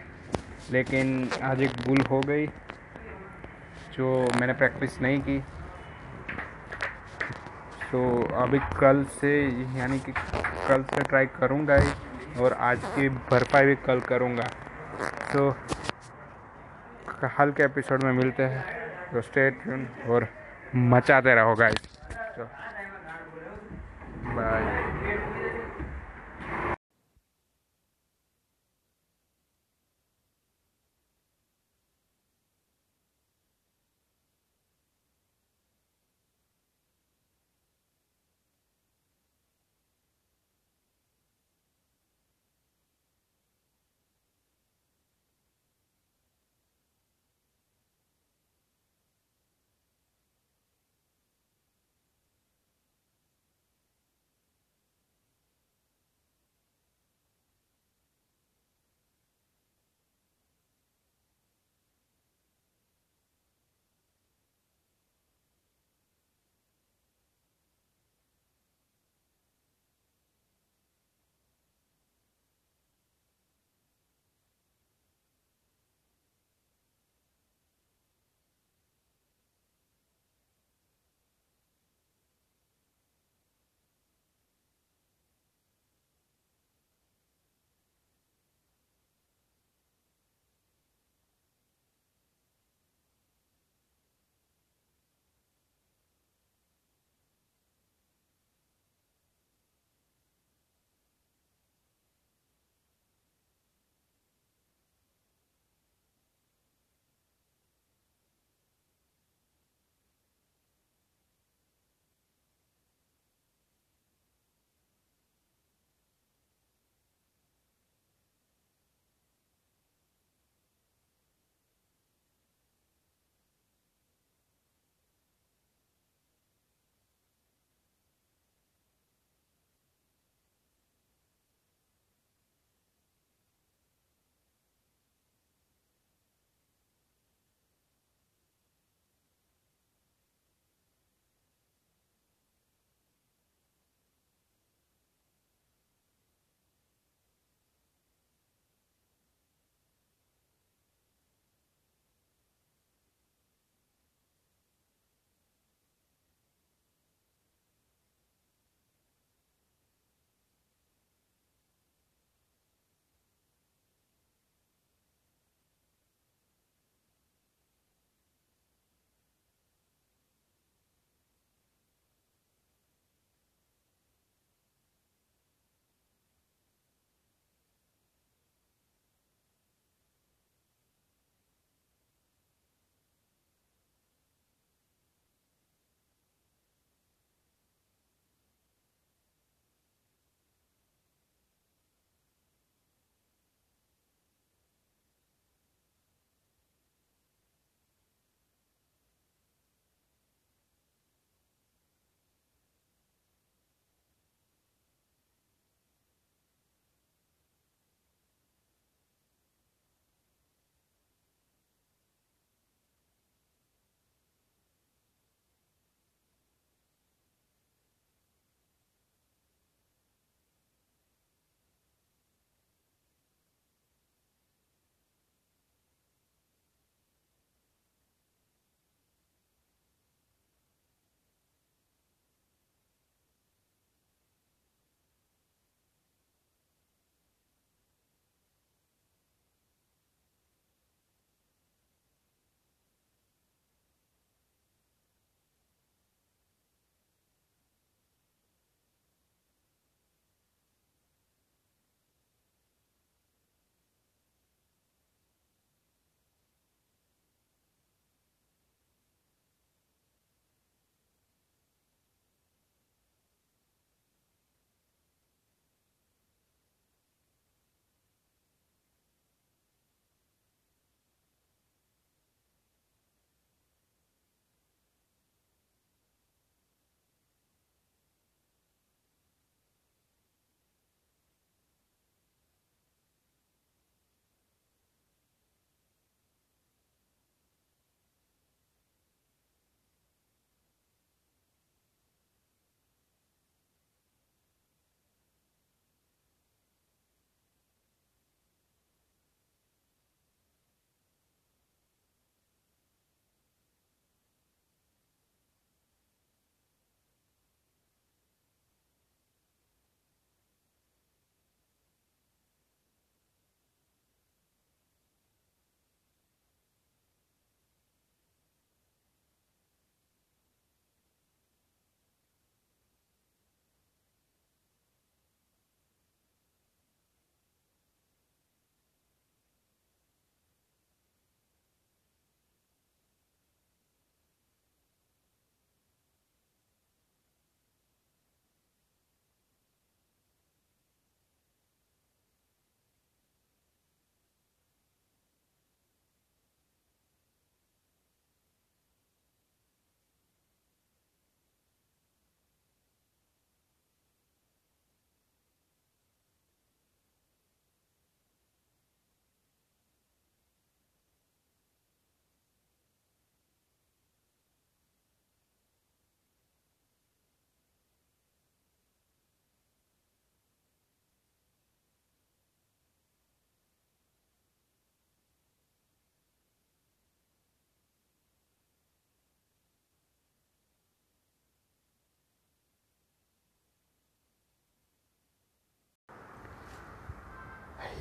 लेकिन आज एक भूल हो गई जो मैंने प्रैक्टिस नहीं की। तो अभी कल से, यानी कि कल से ट्राई करूँगा और आज की भरपाई भी कल करूँगा। तो हल्के एपिसोड में मिलते हैं। तो स्टेट और मचाते रहो गाइस बाय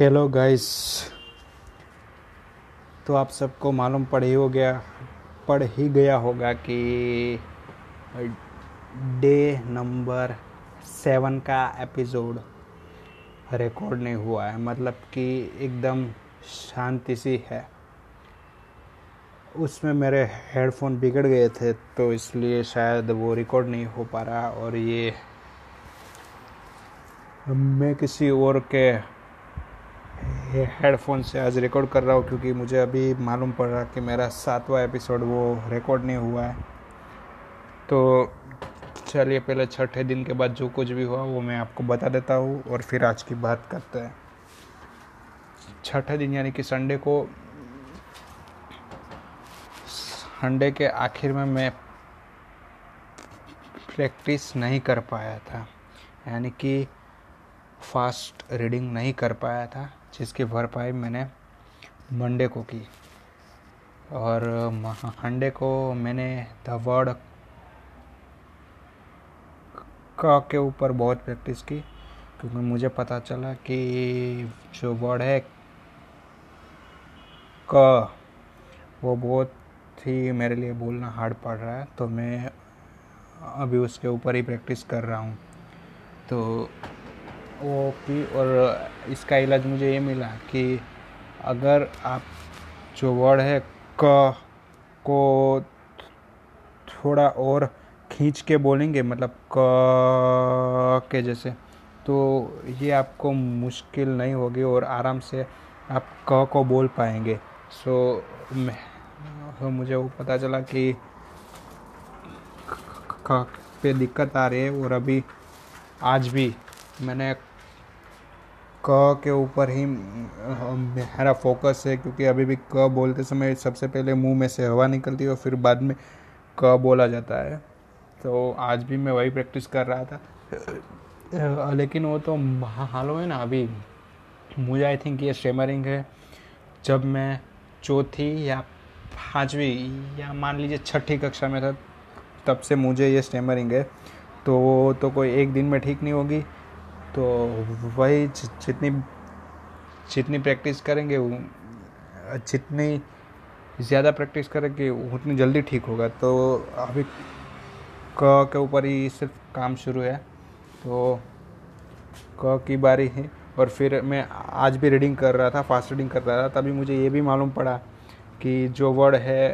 हेलो गाइस। तो आप सबको मालूम पड़ ही हो गया, पढ़ ही गया होगा कि डे नंबर सेवन का एपिसोड रिकॉर्ड नहीं हुआ है। मतलब कि एकदम शांति सी है। उसमें मेरे हेडफोन बिगड़ गए थे तो इसलिए शायद वो रिकॉर्ड नहीं हो पा रहा। और ये, मैं किसी और के हेडफोन से आज रिकॉर्ड कर रहा हूँ क्योंकि मुझे अभी मालूम पड़ रहा कि मेरा सातवां एपिसोड वो रिकॉर्ड नहीं हुआ है। तो चलिए पहले छठे दिन के बाद जो कुछ भी हुआ वो मैं आपको बता देता हूँ और फिर आज की बात करते हैं। छठे दिन यानी कि संडे को संडे के आखिर में मैं प्रैक्टिस नहीं कर पाया था। यानी कि फास्ट रीडिंग नहीं कर पाया था। जिसकी भरपाई मैंने मंडे को की। और मंडे को मैंने द वर्ड क के ऊपर बहुत प्रैक्टिस की, क्योंकि मुझे पता चला कि जो वर्ड है क, वो बहुत ही मेरे लिए बोलना हार्ड पड़ रहा है तो मैं अभी उसके ऊपर ही प्रैक्टिस कर रहा हूँ। तो वो की और इसका इलाज मुझे ये मिला कि अगर आप जो वर्ड है क को थोड़ा और खींच के बोलेंगे मतलब क के जैसे तो ये आपको मुश्किल नहीं होगी और आराम से आप क को बोल पाएँगे। सो मैं तो मुझे वो पता चला कि, क पे दिक्कत आ रही है और अभी, आज भी मैंने क के ऊपर ही मेरा फोकस है, क्योंकि अभी भी क बोलते समय सबसे पहले मुँह में से हवा निकलती है और फिर बाद में क बोला जाता है। तो आज भी मैं वही प्रैक्टिस कर रहा था। लेकिन वो तो हालो है ना, अभी मुझे आई थिंक ये स्टेमरिंग है। जब मैं चौथी या पाँचवीं या मान लीजिए छठी कक्षा में था, तब से मुझे ये स्टेमरिंग है। तो वो तो कोई एक दिन में ठीक नहीं होगी। तो वही जितनी जितनी प्रैक्टिस करेंगे जितनी ज़्यादा प्रैक्टिस करेंगे, उतनी जल्दी ठीक होगा। तो अभी क के ऊपर ही सिर्फ़ काम शुरू है। तो क की बारी है। और फिर मैं आज भी रीडिंग कर रहा था फास्ट रीडिंग कर रहा था, तभी मुझे ये भी मालूम पड़ा कि जो वर्ड है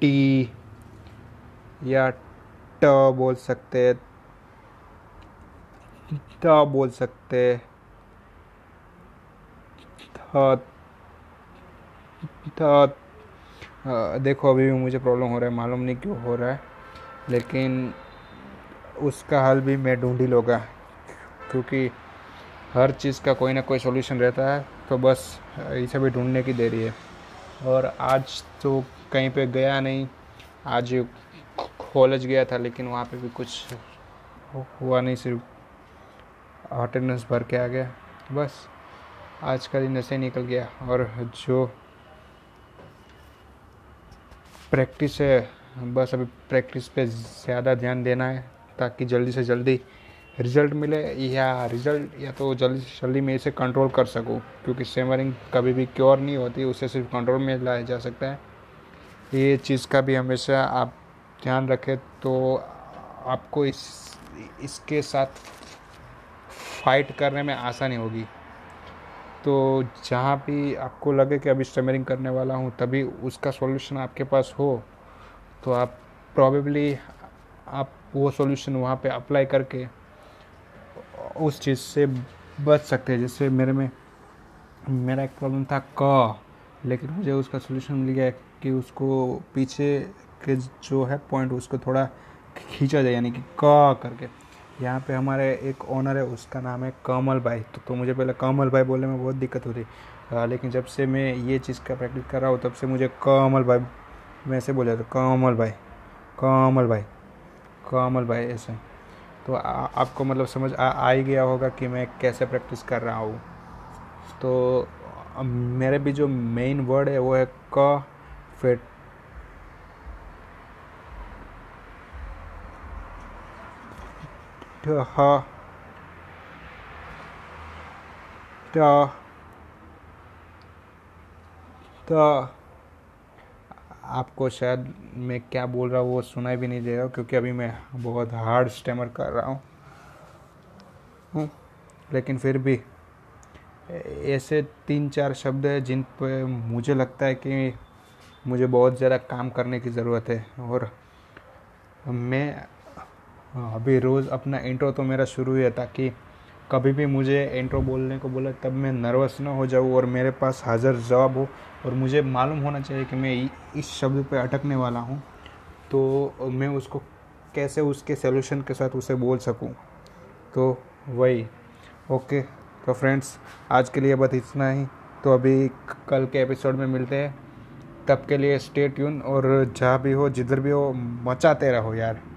टी या ट बोल सकते हैं। क्या बोल सकते? था था देखो, अभी भी मुझे प्रॉब्लम हो रहा है, मालूम नहीं क्यों हो रहा है, लेकिन उसका हल भी मैं ढूंढ ही लूँगा, क्योंकि हर चीज़ का कोई ना कोई सॉल्यूशन रहता है तो बस इसे भी ढूँढने की देरी है। और आज तो कहीं पे गया नहीं, आज कॉलेज गया था, लेकिन वहाँ पे भी कुछ हुआ नहीं सिर्फ़ अटेंडेंस भर के आ गया। बस, आज का दिन ऐसे निकल गया और जो प्रैक्टिस है, बस अभी प्रैक्टिस पे ज़्यादा ध्यान देना है ताकि जल्दी से जल्दी रिज़ल्ट मिले या रिज़ल्ट या तो जल्दी से जल्दी मैं इसे कंट्रोल कर सकूँ, क्योंकि सेमरिंग कभी भी क्योर नहीं होती, उसे सिर्फ़ कंट्रोल में लाया जा सकता है। ये चीज़ का भी हमेशा आप ध्यान रखें तो आपको इस, इसके साथ फाइट करने में आसानी होगी। तो जहाँ भी आपको लगे कि अभी स्टमरिंग करने वाला हूँ, तभी उसका सॉल्यूशन आपके पास हो तो आप प्रॉबेबली आप वो सॉल्यूशन वहाँ पे अप्लाई करके उस चीज़ से बच सकते हैं जैसे मेरे में, मेरा एक प्रॉब्लम था क, लेकिन मुझे उसका सोल्यूशन मिल गया कि उसको पीछे के जो है पॉइंट उसको थोड़ा खींचा जाए, यानी कि क करके। यहाँ पे हमारे एक ओनर है उसका नाम है कमल भाई। तो, तो मुझे पहले कमल भाई बोलने में बहुत दिक्कत होती लेकिन जब से मैं ये चीज़ का प्रैक्टिस कर रहा हूँ तब से मुझे कमल भाई मैं ऐसे बोल जाता कमल भाई कमल भाई कमल भाई ऐसे। तो आ, आपको मतलब समझ आ, आ ही गया होगा कि मैं कैसे प्रैक्टिस कर रहा हूँ। तो मेरे भी जो मेन वर्ड है वो है क फिर आपको शायद मैं क्या बोल रहा हूँ वो सुनाई भी नहीं दे रहा क्योंकि अभी मैं बहुत हार्ड स्टेमर कर रहा हूँ। लेकिन फिर भी ऐसे तीन चार शब्द हैं जिन पर मुझे लगता है कि मुझे बहुत ज़्यादा काम करने की ज़रूरत है, और मैं अभी रोज़ अपना इंट्रो तो मेरा शुरू ही है, ताकि कभी भी मुझे इंट्रो बोलने को बोला, तब मैं नर्वस ना हो जाऊँ और मेरे पास हाज़िर जवाब हो। और मुझे मालूम होना चाहिए कि मैं इस शब्द पे अटकने वाला हूँ तो मैं उसको कैसे उसके सोल्यूशन के साथ उसे बोल सकूँ? तो वही। ओके तो फ्रेंड्स आज के लिए बस इतना ही। तो अभी कल के एपिसोड में मिलते हैं। तब के लिए स्टे ट्यून और जहाँ भी हो, जिधर भी हो, मचाते रहो यार। हाँ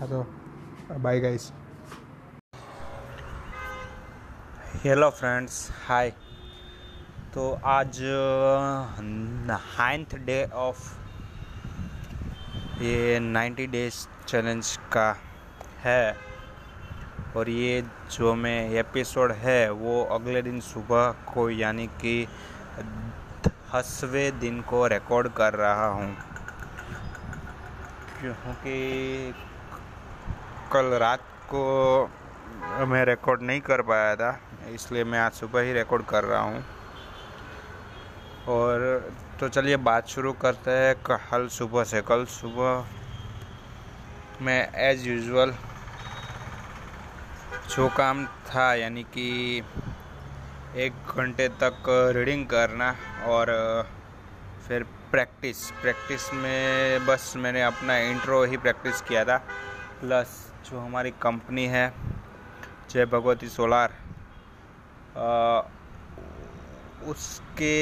तो bye guys hello friends hi तो आज नाइन्थ डे ऑफ़ ये नाइन्टी डेज़ चैलेंज का है और ये जो मैं एपिसोड है, वो अगले दिन सुबह को यानी कि दसवें दिन को रिकॉर्ड कर रहा हूँ। क्योंकि कल रात को मैं रिकॉर्ड नहीं कर पाया था, इसलिए मैं आज सुबह ही रिकॉर्ड कर रहा हूँ। और तो चलिए बात शुरू करते हैं कल सुबह से। कल सुबह मैं एज यूजुअल जो काम था, यानी कि एक घंटे तक रीडिंग करना और, फिर प्रैक्टिस प्रैक्टिस में बस मैंने अपना इंट्रो ही प्रैक्टिस किया था। प्लस जो हमारी कंपनी है जय भगवती सोलार आ, उसके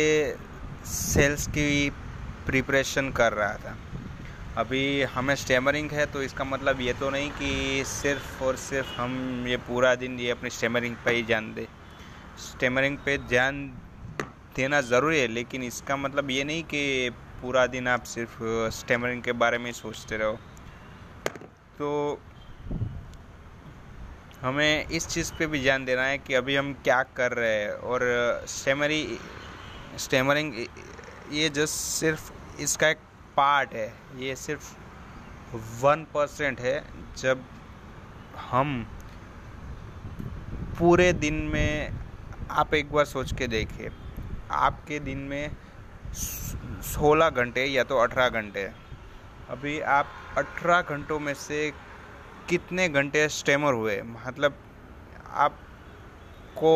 सेल्स की प्रिपरेशन कर रहा था। अभी हमें स्टेमरिंग है तो इसका मतलब ये तो नहीं कि सिर्फ़ और सिर्फ़ हम ये पूरा दिन ये अपनी स्टेमरिंग पे ही ध्यान दें स्टेमरिंग पे ध्यान देना ज़रूरी है लेकिन इसका मतलब ये नहीं कि पूरा दिन आप सिर्फ़ स्टेमरिंग के बारे में सोचते रहो। तो हमें इस चीज़ पे भी ध्यान देना है कि अभी हम क्या कर रहे हैं और स्टेमरी, स्टेमरिंग ये जस्ट सिर्फ़ इसका एक पार्ट है, ये सिर्फ़ वन परसेंट है। जब हम पूरे दिन में आप एक बार सोच के देखिए, आपके दिन में सोलह घंटे या तो अठारह घंटे, अभी आप अठारह घंटों में से कितने घंटे स्टेमर हुए? मतलब आपको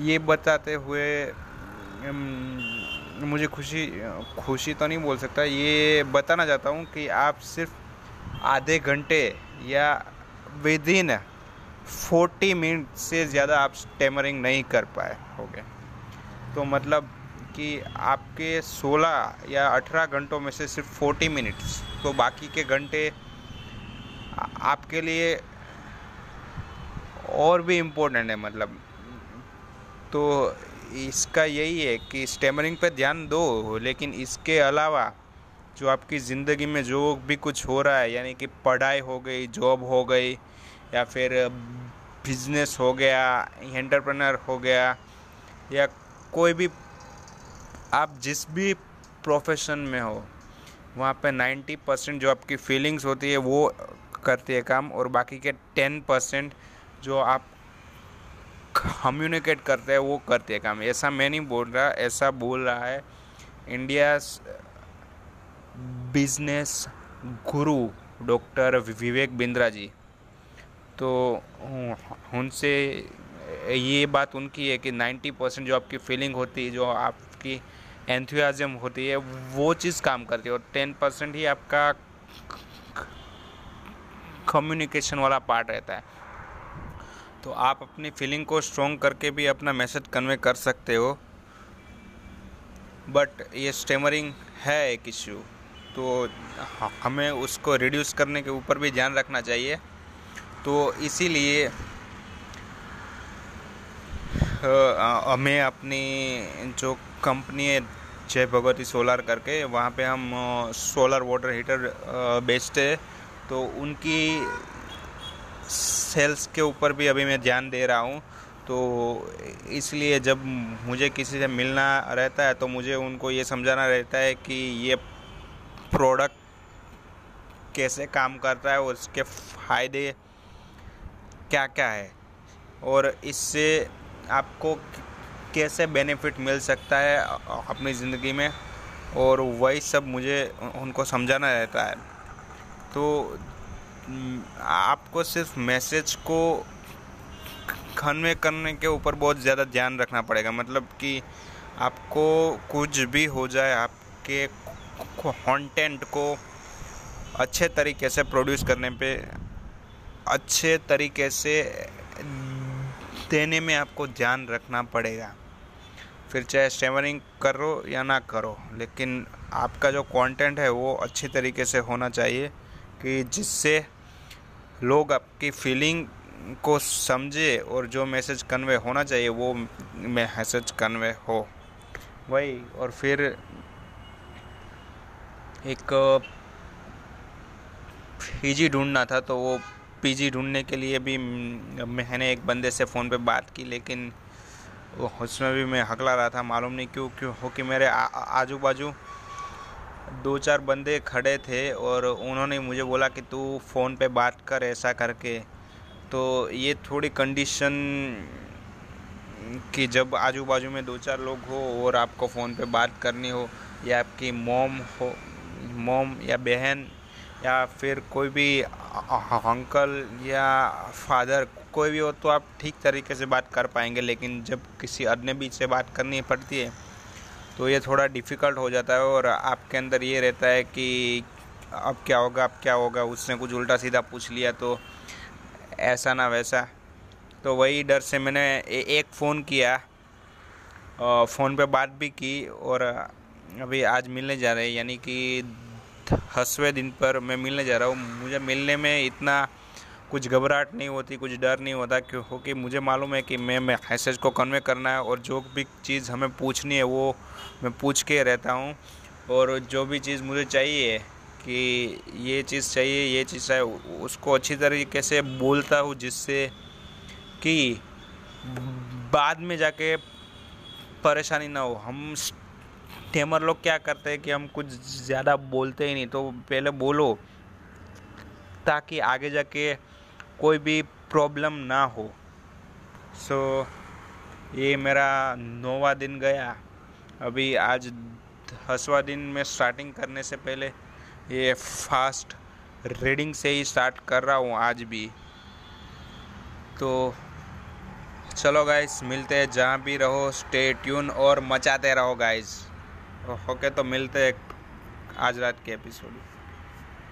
ये बताते हुए मुझे खुशी खुशी तो नहीं बोल सकता। ये बताना चाहता हूँ कि आप सिर्फ़ आधे घंटे या विद इन फोर्टी मिनट से ज़्यादा आप स्टेमरिंग नहीं कर पाए हो गए तो मतलब कि आपके 16 या 18 घंटों में से सिर्फ़ 40 मिनट्स तो बाकी के घंटे आपके लिए और भी इम्पोर्टेंट है मतलब। तो इसका यही है कि स्टेमरिंग पर ध्यान दो, लेकिन इसके अलावा जो आपकी ज़िंदगी में जो भी कुछ हो रहा है, यानी कि पढ़ाई हो गई जॉब हो गई, या फिर बिज़नेस हो गया एंटरप्रेनर हो गया, या कोई भी, आप जिस भी प्रोफेशन में हो, वहाँ पे 90 परसेंट जो आपकी फीलिंग्स होती है, वो करती है काम और बाकी के टेन परसेंट जो आप कम्युनिकेट करते हैं, वो करती है काम। ऐसा मैं नहीं बोल रहा, ऐसा बोल रहा है India business guru doctor Vivek Bindra ji. तो उनसे ये बात उनकी है कि 90 परसेंट जो आपकी फीलिंग होती है, जो आपकी एंथुआजम होती है, वो चीज़ काम करती है और 10 परसेंट ही आपका कम्युनिकेशन वाला पार्ट रहता है। तो आप अपनी फीलिंग को स्ट्रॉन्ग करके भी अपना मैसेज कन्वे कर सकते हो। बट ये स्टेमरिंग है एक इश्यू तो हमें उसको रिड्यूस करने के ऊपर भी ध्यान रखना चाहिए। तो इसीलिए हमें अपनी जो कंपनी है, जय भगवती सोलर करके, वहाँ पे हम सोलर वाटर हीटर बेचते हैं। तो उनकी सेल्स के ऊपर भी अभी मैं ध्यान दे रहा हूँ। तो इसलिए जब मुझे किसी से मिलना रहता है तो मुझे उनको ये समझाना रहता है कि ये प्रोडक्ट कैसे काम करता है और उसके फ़ायदे क्या क्या है। और इससे आपको कैसे बेनिफिट मिल सकता है अपनी ज़िंदगी में। और वही सब मुझे उनको समझाना रहता है। तो आपको सिर्फ़ मैसेज को कन्वे करने के ऊपर बहुत ज़्यादा ध्यान रखना पड़ेगा। मतलब कि आपको कुछ भी हो जाए, आपके कंटेंट को अच्छे तरीके से प्रोड्यूस करने पे, अच्छे तरीके से देने में आपको ध्यान रखना पड़ेगा। फिर चाहे स्टेमरिंग करो या ना करो, लेकिन आपका जो कंटेंट है वो अच्छे तरीके से होना चाहिए। कि जिससे लोग आपकी फीलिंग को समझे और जो मैसेज कन्वे होना चाहिए, वो मैसेज कन्वे हो। वही, और फिर एक पीजी ढूंढना था तो वो पीजी ढूँढने के लिए भी मैंने एक बंदे से फ़ोन पे बात की, लेकिन उसमें भी मैं हकला रहा था। मालूम नहीं क्यों क्यों हो कि मेरे आजू बाजू दो चार बंदे खड़े थे और उन्होंने मुझे बोला कि तू फ़ोन पे बात कर ऐसा करके। तो ये थोड़ी कंडीशन कि जब आजू बाजू में दो चार लोग हो और आपको फ़ोन पे बात करनी हो या आपकी मोम हो मोम या बहन या फिर कोई भी अंकल या फादर कोई भी हो तो आप ठीक तरीके से बात कर पाएँगे। लेकिन जब किसी अजनबी से बात करनी पड़ती है तो ये थोड़ा डिफ़िकल्ट हो जाता है और आपके अंदर ये रहता है कि अब क्या होगा, अब क्या होगा? उसने कुछ उल्टा सीधा पूछ लिया तो ऐसा ना वैसा। तो वही डर से मैंने एक फ़ोन किया फ़ोन पे बात भी की और अभी आज मिलने जा रहे हैं। यानी कि हसवें दिन पर मैं मिलने जा रहा हूँ। मुझे मिलने में इतना कुछ घबराहट नहीं होती, कुछ डर नहीं होता क्योंकि मुझे मालूम है कि मैं मैसेज को कन्वे करना है और जो भी चीज़ हमें पूछनी है वो मैं पूछ के रहता हूँ। और जो भी चीज़ मुझे चाहिए कि ये चीज़ चाहिए, ये चीज़ है उसको अच्छी तरीके से बोलता हूँ जिससे कि बाद में जाके परेशानी ना हो। हम टेमर लोग क्या करते हैं कि हम कुछ ज़्यादा बोलते ही नहीं तो पहले बोलो ताकि आगे जाके कोई भी प्रॉब्लम ना हो। सो so, ये मेरा नौवा दिन गया। अभी आज दसवा दिन में स्टार्टिंग करने से पहले ये फास्ट रीडिंग से ही स्टार्ट कर रहा हूँ आज भी। तो चलो गाइस मिलते हैं जहाँ भी रहो स्टे ट्यून और मचाते रहो गाइस ओके तो मिलते हैं आज रात के एपिसोड